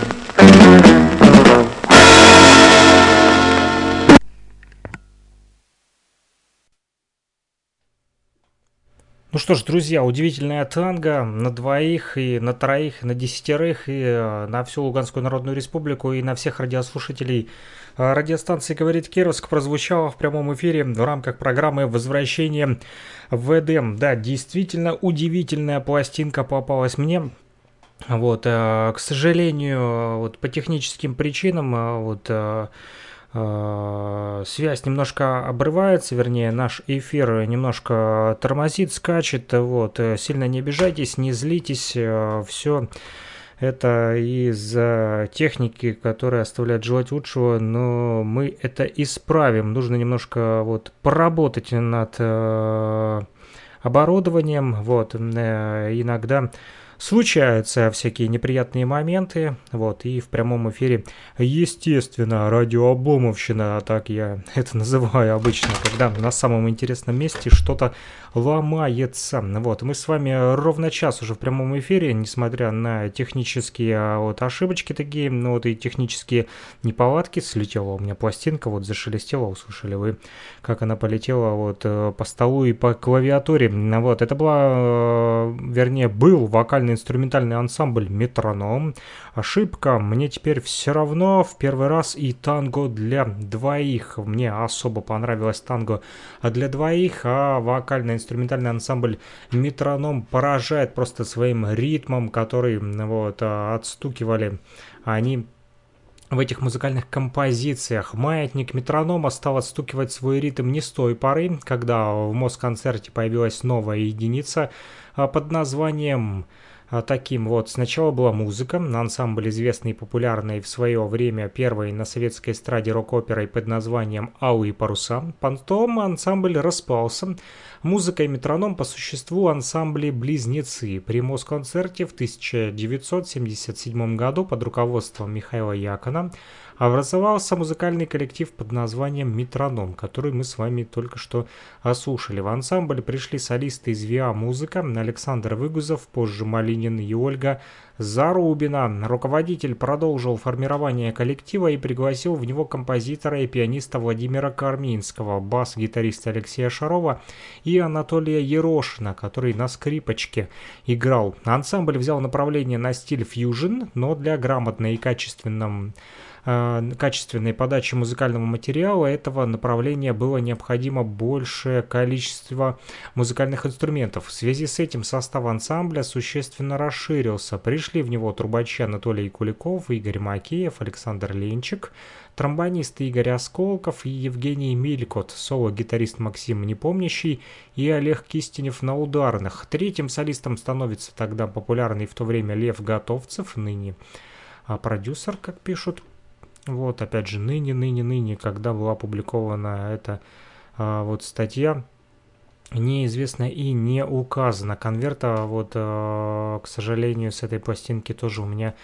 Ну что ж, друзья, удивительная танго на двоих и на троих, и на десятерых, и э, на всю Луганскую Народную Республику, и на всех радиослушателей э, радиостанции «Говорит Кировск» прозвучала в прямом эфире в рамках программы «Возвращение в Эдем». Да, действительно удивительная пластинка попалась мне. Вот, э, к сожалению, вот по техническим причинам, вот, связь немножко обрывается, вернее, наш эфир немножко тормозит, скачет, вот, э, сильно не обижайтесь, не злитесь, э, все это из-за техники, которая оставляет желать лучшего, но мы это исправим. Нужно немножко вот поработать над э, оборудованием, вот, э, иногда случаются всякие неприятные моменты, вот, и в прямом эфире, естественно, радиообломовщина, так я это называю обычно, когда на самом интересном месте что-то ломается. Вот, мы с вами ровно час уже в прямом эфире, несмотря на технические а, вот ошибочки такие, ну вот и технические неполадки, слетела у меня пластинка, вот зашелестела, услышали вы, как она полетела вот э, по столу и по клавиатуре. Вот, это была, э, вернее, был вокально-инструментальный ансамбль «Метроном». Ошибка, мне теперь все равно в первый раз и танго для двоих. Мне особо понравилось танго для двоих, а вокально инструментальный ансамбль «Метроном» поражает просто своим ритмом, который вот отстукивали они в этих музыкальных композициях. Маятник метронома стал отстукивать свой ритм не с той поры, когда в Москонцерте появилась новая единица а под названием таким вот. Сначала была музыка, ансамбль известный и популярный в свое время первой на советской эстраде рок-оперой под названием «Алые паруса». Потом ансамбль распался. Музыка и метроном по существу ансамбли «Близнецы». При Москонцерте в 1977 году под руководством Михаила Якона образовался музыкальный коллектив под названием «Метроном», который мы с вами только что ослушали. В ансамбль пришли солисты из ВИА «Музыка» Александр Выгузов, позже Малинин и Ольга Зарубина. Руководитель продолжил формирование коллектива и пригласил в него композитора и пианиста Владимира Карминского, бас-гитариста Алексея Шарова и Анатолия Ерошина, который на скрипочке играл. Ансамбль взял направление на стиль фьюжн, но для грамотной и качественном Э, качественной подачи музыкального материала этого направления было необходимо большее количество музыкальных инструментов. В связи с этим состав ансамбля существенно расширился. Пришли в него трубачи Анатолий Куликов, Игорь Макеев, Александр Ленчик, тромбонисты Игорь Осколков и Евгений Милькот, соло-гитарист Максим Непомнящий и Олег Кистенев на ударных. Третьим солистом становится тогда популярный в то время Лев Готовцев, ныне а продюсер, как пишут вот, опять же, ныне, ныне, ныне, когда была опубликована эта а, вот статья, неизвестно и не указано. Конверта, вот, а, к сожалению, с этой пластинки тоже у меня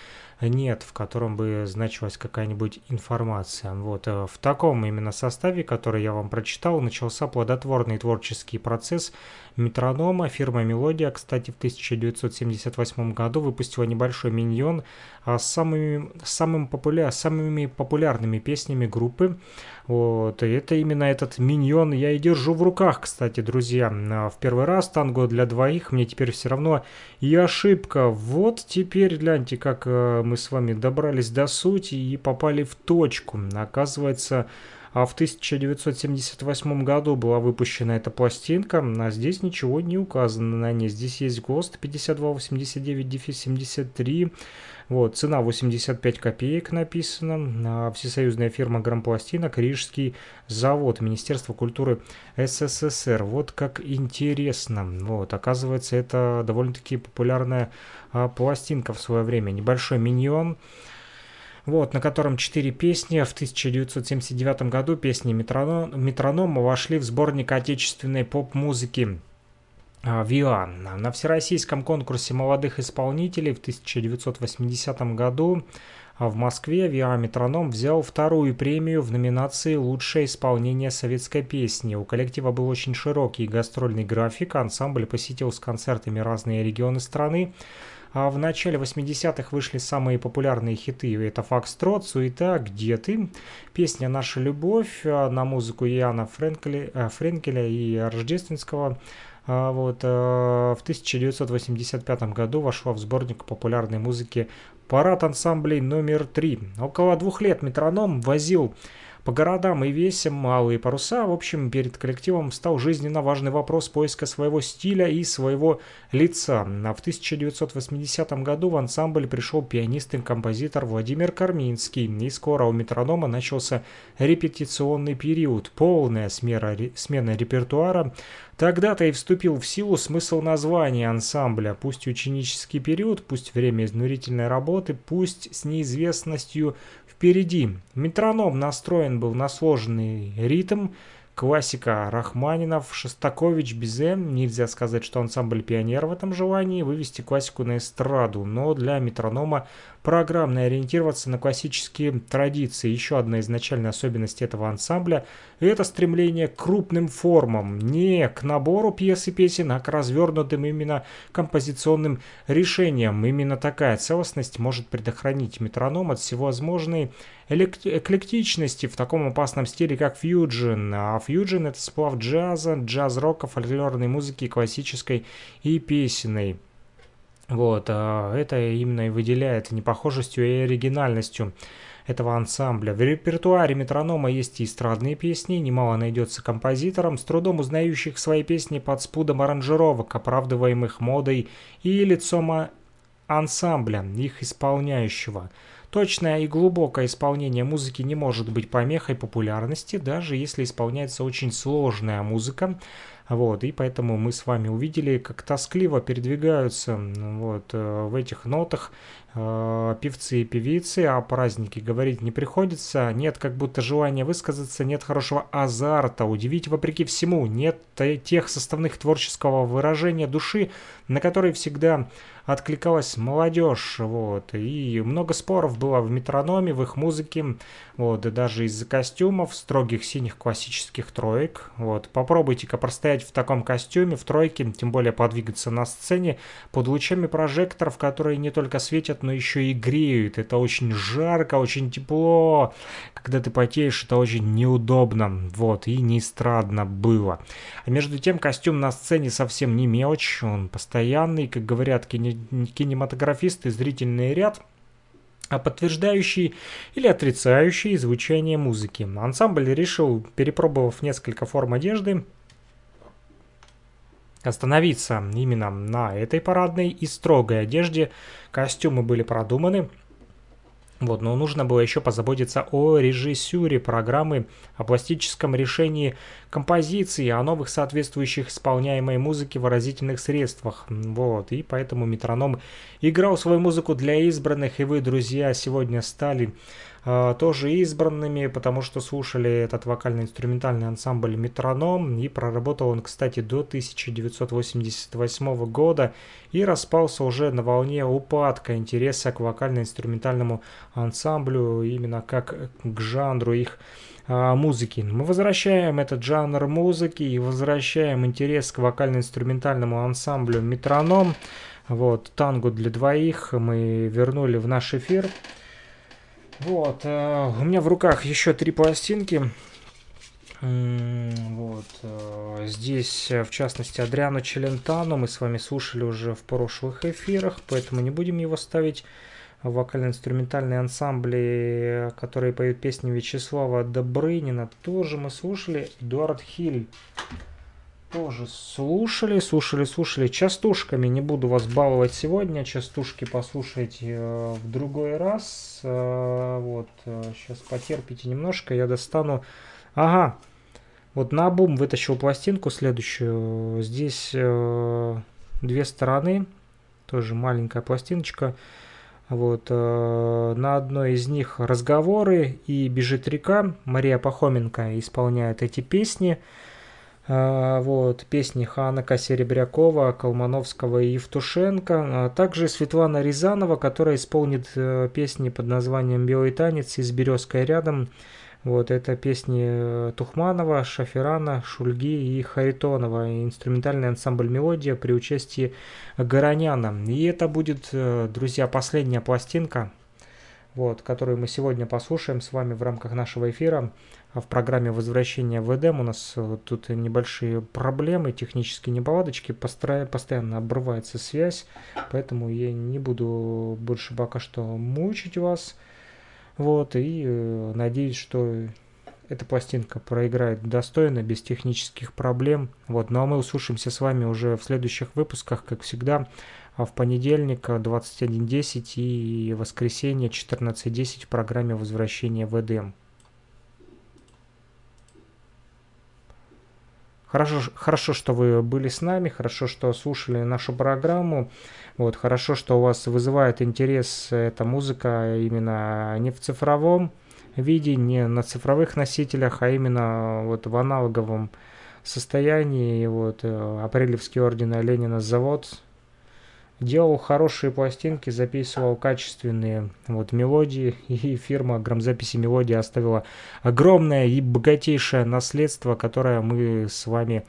нет, в котором бы значилась какая-нибудь информация. Вот э, в таком именно составе, который я вам прочитал, начался плодотворный творческий процесс метронома. Фирма «Мелодия», кстати, в 1978 году выпустила небольшой миньон а с самыми, самым популя... самыми популярными песнями группы. Вот, и это именно этот миньон я и держу в руках, кстати, друзья. А в первый раз танго для двоих, мне теперь все равно и ошибка. Вот теперь гляньте, как э, мы с вами добрались до сути и попали в точку. Оказывается, а в 1978 году была выпущена эта пластинка, а здесь ничего не указано на ней. Здесь есть ГОСТ 5289-73, вот, цена 85 копеек написана. Всесоюзная фирма Грампластинок, Рижский завод, Министерство культуры СССР. Вот как интересно. Вот, оказывается, это довольно-таки популярная а, пластинка в свое время. Небольшой миньон вот, на котором четыре песни. В 1979 году песни метроном, метронома вошли в сборник отечественной поп-музыки а, Виан. На всероссийском конкурсе молодых исполнителей в 1980 году а в Москве Виа Метроном взял вторую премию в номинации «Лучшее исполнение советской песни». У коллектива был очень широкий гастрольный график, ансамбль посетил с концертами разные регионы страны, а в начале 80-х вышли самые популярные хиты. Это «Фокстрот», «Суета», «Где ты?», песня «Наша любовь» а, на музыку Яна Френкеля, э, Френкеля и Рождественского. А вот, э, в 1985 году вошла в сборник популярной музыки «Парад ансамблей номер 3». Около двух лет метроном возил по городам и весям, малые паруса. В общем, перед коллективом стал жизненно важный вопрос поиска своего стиля и своего лица. А в 1980 году в ансамбль пришел пианист и композитор Владимир Карминский, и скоро у метронома начался репетиционный период, полная смена, смена репертуара, Тогда-то и вступил в силу смысл названия ансамбля, пусть ученический период, пусть время изнурительной работы, пусть с неизвестностью впереди. Метроном настроен был на сложный ритм, Классика Рахманинов, Шостакович, Бизе. Нельзя сказать, что ансамбль пионер в этом желании вывести классику на эстраду, но для метронома программно ориентироваться на классические традиции. Еще одна изначальная особенность этого ансамбля – это стремление к крупным формам, не к набору пьес и песен, а к развернутым именно композиционным решениям. Именно такая целостность может предохранить метроном от всевозможной эклектичности в таком опасном стиле, как фьюджин. А фьюджин – это сплав джаза, джаз-рока, фольклорной музыки, классической и песенной. Вот, а это именно и выделяет непохожестью и оригинальностью этого ансамбля. В репертуаре метронома есть и эстрадные песни, немало найдется композиторам, с трудом узнающих свои песни под спудом аранжировок, оправдываемых модой и лицом ансамбля, их исполняющего. Точное и глубокое исполнение музыки не может быть помехой популярности, даже если исполняется очень сложная музыка. Вот, и поэтому мы с вами увидели, как тоскливо передвигаются вот, э, в этих нотах э, певцы и певицы, о празднике говорить не приходится, нет как будто желания высказаться, нет хорошего азарта, удивить вопреки всему, нет тех составных творческого выражения души, на которые всегда откликалась молодежь, вот, и много споров было в метрономе, в их музыке, вот, и даже из-за костюмов, строгих синих классических троек, вот, попробуйте-ка простоять в таком костюме, в тройке, тем более подвигаться на сцене, под лучами прожекторов, которые не только светят, но еще и греют, это очень жарко, очень тепло, когда ты потеешь, это очень неудобно, вот, и не эстрадно было. А между тем, костюм на сцене совсем не мелочь, он постоянный, как говорят кине кинематографисты, зрительный ряд – а подтверждающий или отрицающий звучание музыки. Ансамбль решил, перепробовав несколько форм одежды, остановиться именно на этой парадной и строгой одежде. Костюмы были продуманы, вот, но нужно было еще позаботиться о режиссуре программы, о пластическом решении композиции, о новых соответствующих исполняемой музыке выразительных средствах. Вот, и поэтому метроном играл свою музыку для избранных, и вы, друзья, сегодня стали тоже избранными, потому что слушали этот вокально-инструментальный ансамбль «Метроном», и проработал он, кстати, до 1988 года, и распался уже на волне упадка интереса к вокально-инструментальному ансамблю, именно как к жанру их а, музыки. Мы возвращаем этот жанр музыки и возвращаем интерес к вокально-инструментальному ансамблю «Метроном». Вот, танго для двоих мы вернули в наш эфир. Вот, э, у меня в руках еще три пластинки. Вот, э, здесь, э, в частности, Адриано Челентано мы с вами слушали уже в прошлых эфирах, поэтому не будем его ставить. Вокально-инструментальные ансамбли, которые поют песни Вячеслава Добрынина, тоже мы слушали. Эдуард Хиль тоже слушали, слушали, слушали. Частушками не буду вас баловать сегодня. Частушки послушайте э, в другой раз. Э, вот, сейчас э, потерпите немножко. Я достану... Ага, вот на бум вытащил пластинку следующую. Здесь э, две стороны. Тоже маленькая пластиночка. Вот, э, на одной из них разговоры и бежит река. Мария Пахоменко исполняет эти песни. Вот, песни Ханака Серебрякова, Колмановского и Евтушенко, а также Светлана Рязанова, которая исполнит э, песни под названием «Белый танец» из «Березкой рядом». Вот, это песни э, Тухманова, Шаферана, Шульги и Харитонова, инструментальный ансамбль «Мелодия» при участии Гороняна. И это будет, э, друзья, последняя пластинка, вот, которую мы сегодня послушаем с вами в рамках нашего эфира. А в программе возвращения в Эдем у нас э, тут небольшие проблемы, технические неполадочки, постоянно обрывается связь, поэтому я не буду больше пока что мучить вас. Вот, и э, надеюсь, что эта пластинка проиграет достойно, без технических проблем. Вот. Ну а мы услышимся с вами уже в следующих выпусках, как всегда, а в понедельник 21.10 и воскресенье 14.10 в программе «Возвращение в Эдем». Хорошо, хорошо, что вы были с нами, хорошо, что слушали нашу программу. Вот, хорошо, что у вас вызывает интерес эта музыка именно не в цифровом виде, не на цифровых носителях, а именно вот в аналоговом состоянии. Вот э, Апрелевский орден Ленина завод делал хорошие пластинки, записывал качественные вот мелодии, и фирма грамзаписи мелодии оставила огромное и богатейшее наследство, которое мы с вами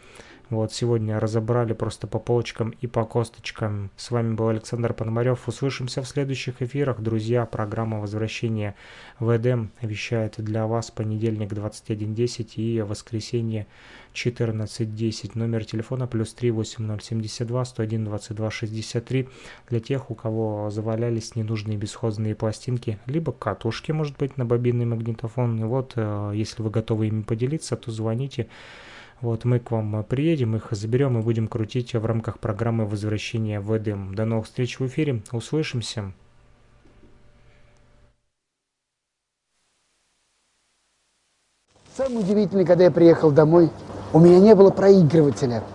вот сегодня разобрали просто по полочкам и по косточкам. С вами был Александр Пономарев. Услышимся в следующих эфирах. Друзья, программа «Возвращение в Эдем» вещает для вас понедельник 21.10 и воскресенье 14.10. Номер телефона плюс 3 8072 101 22 63 для тех, у кого завалялись ненужные бесхозные пластинки, либо катушки, может быть, на бобинный магнитофон. И вот, э, если вы готовы ими поделиться, то звоните вот мы к вам приедем, их заберем и будем крутить в рамках программы возвращения в Эдем. До новых встреч в эфире. Услышимся. Самое удивительное, когда я приехал домой, у меня не было проигрывателя –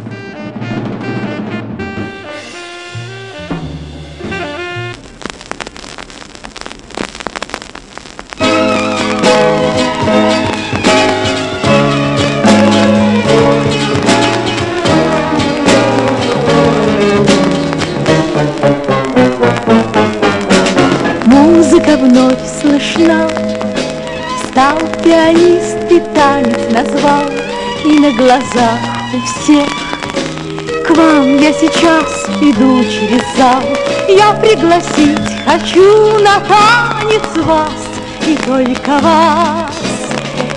Глазах у всех. К вам я сейчас иду через зал, Я пригласить хочу на танец вас, И только вас,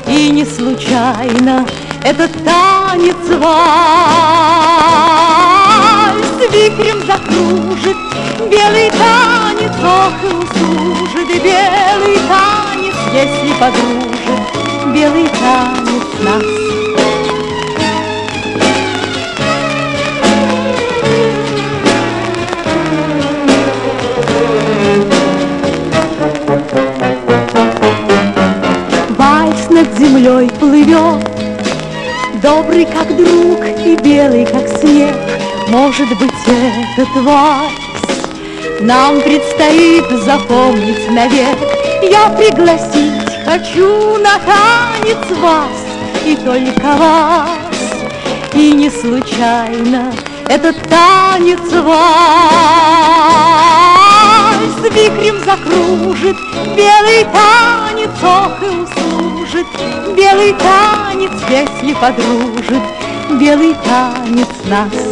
и не случайно Этот танец вальс Вихрем закружит. Белый танец, Ох, и услужит белый танец если подружит. Белый танец нас. Плывет, Добрый, как друг, и белый, как снег, Может быть, этот вальс Нам предстоит запомнить навек, я пригласить хочу на танец вас и только вас. И не случайно этот танец вальс Вихрем закружит. Белый танец, ох и услужит Белый танец, если подружит белый танец нас.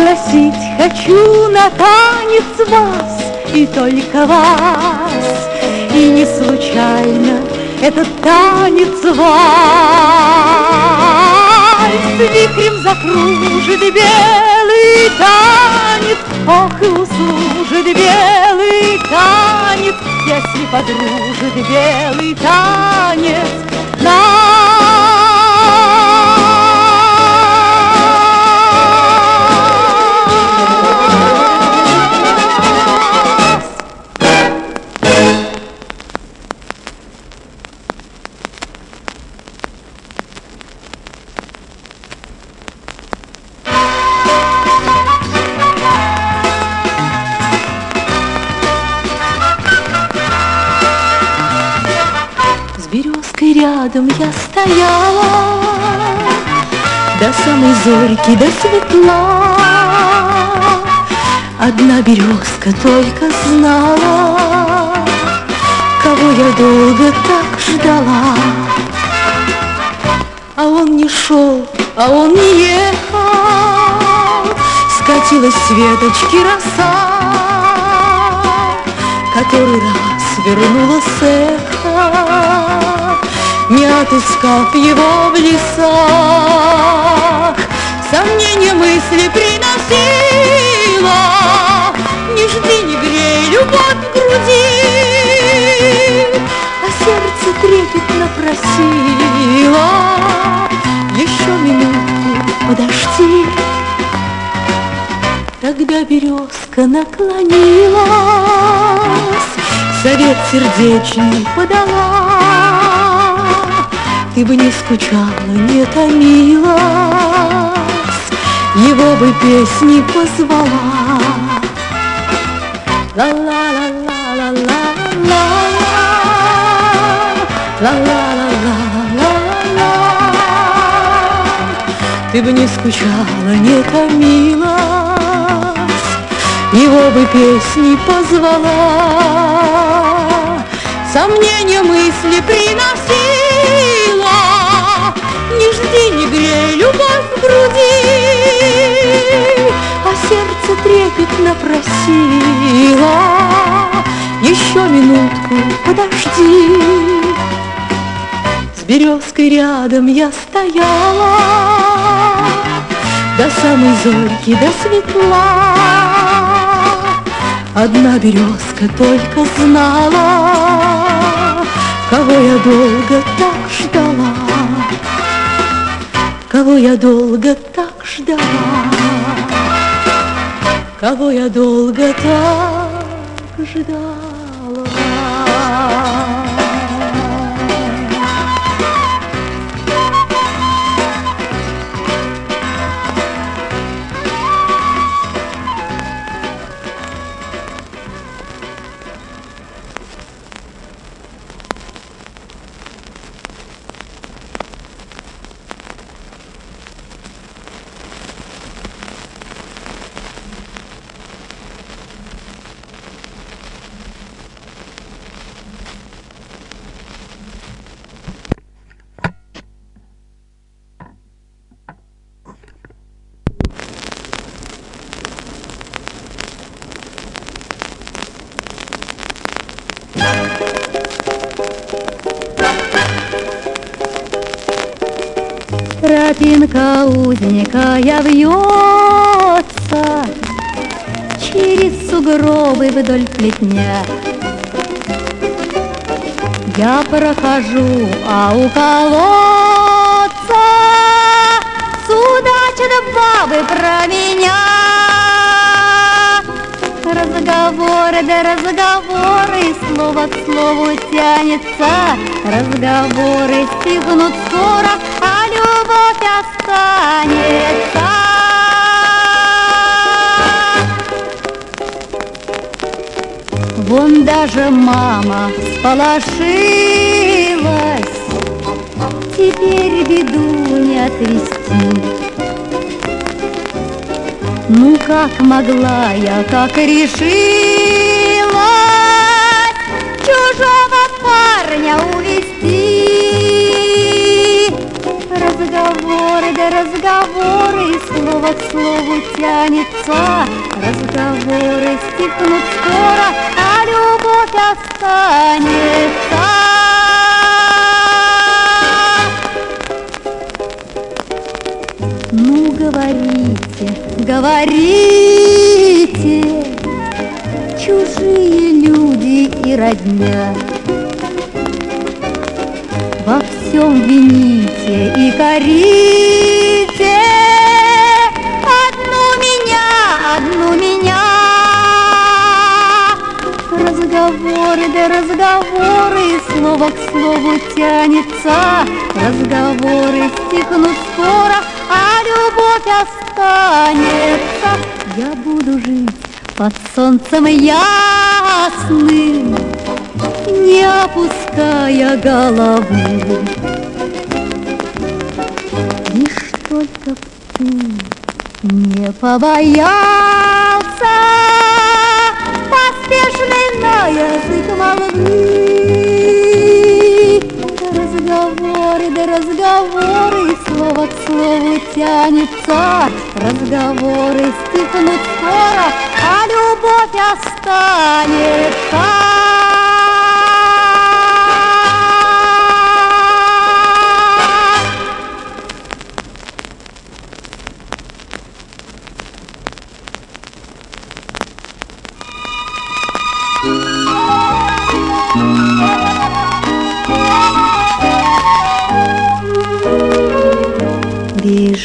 Пригласить хочу на танец вас и только вас. И не случайно этот танец вальс Вихрем закружит белый танец, Ох, и услужит белый танец, Если подружит белый танец зорьки, до светла. Одна березка только знала Кого я долго так ждала. А он не шел, а он не ехал. Скатилась с веточки роса Который раз вернула с эхо Не отыскав его в лесах Сомнения мысли приносила не жди, не грей, любовь в груди, А сердце трепетно просило Еще минутку подожди. Тогда березка наклонилась, Совет сердечный подала, Ты бы не скучала, не томилась, Его бы песни позвала. La la la la la la la La la la la la la Ты бы не скучала, не томилась Его бы песни позвала Сомнения мысли приносила Не жди, не грей, любовь в груди сердце трепетно просило. Еще минутку подожди. С березкой рядом я стояла. До самой зорьки, до светла. Одна березка только знала Кого я долго так ждала. Кого я долго так ждала кого я долго так ждала. Узенькая вьется Через сугробы вдоль плетня. Я прохожу, а у колодца Судачат бабы про меня. Разговоры да разговоры, слово к слову тянется. Разговоры стихнут скоро, а любовь останется. Вон даже мама сполошилась, Теперь беду не отвести. Ну как могла я, как решилась Чужого парня увести Да разговоры, слово к слову тянется Разговоры стихнут скоро, а любовь останется Ну говорите, говорите, чужие люди и родня. Во всем вините и корите Разговоры разговоры, слово к слову тянется, разговоры стихнут скоро, а любовь останется. Я буду жить под солнцем ясным, не опуская головы. Лишь только ты не побоялся Да разговоры, да разговоры, слово к слову тянется, разговоры стихнут скоро, а любовь останется.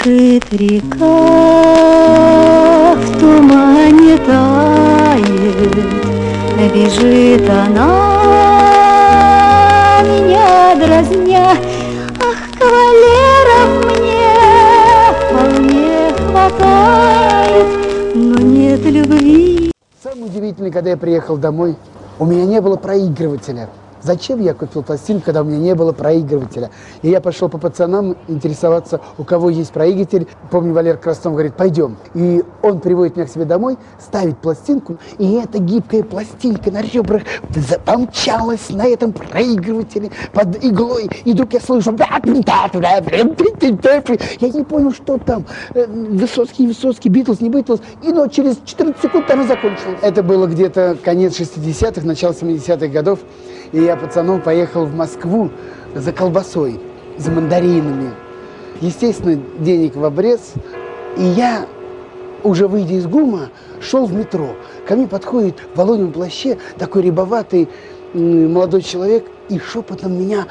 Бежит река, в тумане тает, Бежит она, меня дразня, Ах, кавалеров мне вполне хватает, Но нет любви. Самое удивительное, когда я приехал домой, у меня не было проигрывателя. Зачем я купил пластинку, когда у меня не было проигрывателя? И я пошел по пацанам интересоваться, у кого есть проигрыватель. Помню, Валер Краснов говорит, пойдем. И он приводит меня к себе домой, ставит пластинку, и эта гибкая пластинка на ребрах помчалась на этом проигрывателе под иглой. И вдруг я слышу... Я не понял, что там. Э, Высоцкий, Высоцкий, Битлз, не Битлз. И но через 14 секунд она закончилась. Это было где-то конец 60-х, начало 70-х годов. И я пацаном поехал в Москву за колбасой, за мандаринами. Естественно, денег в обрез. И я, уже выйдя из ГУМа, шел в метро. Ко мне подходит в волонем плаще такой рябоватый молодой человек и шепотом меня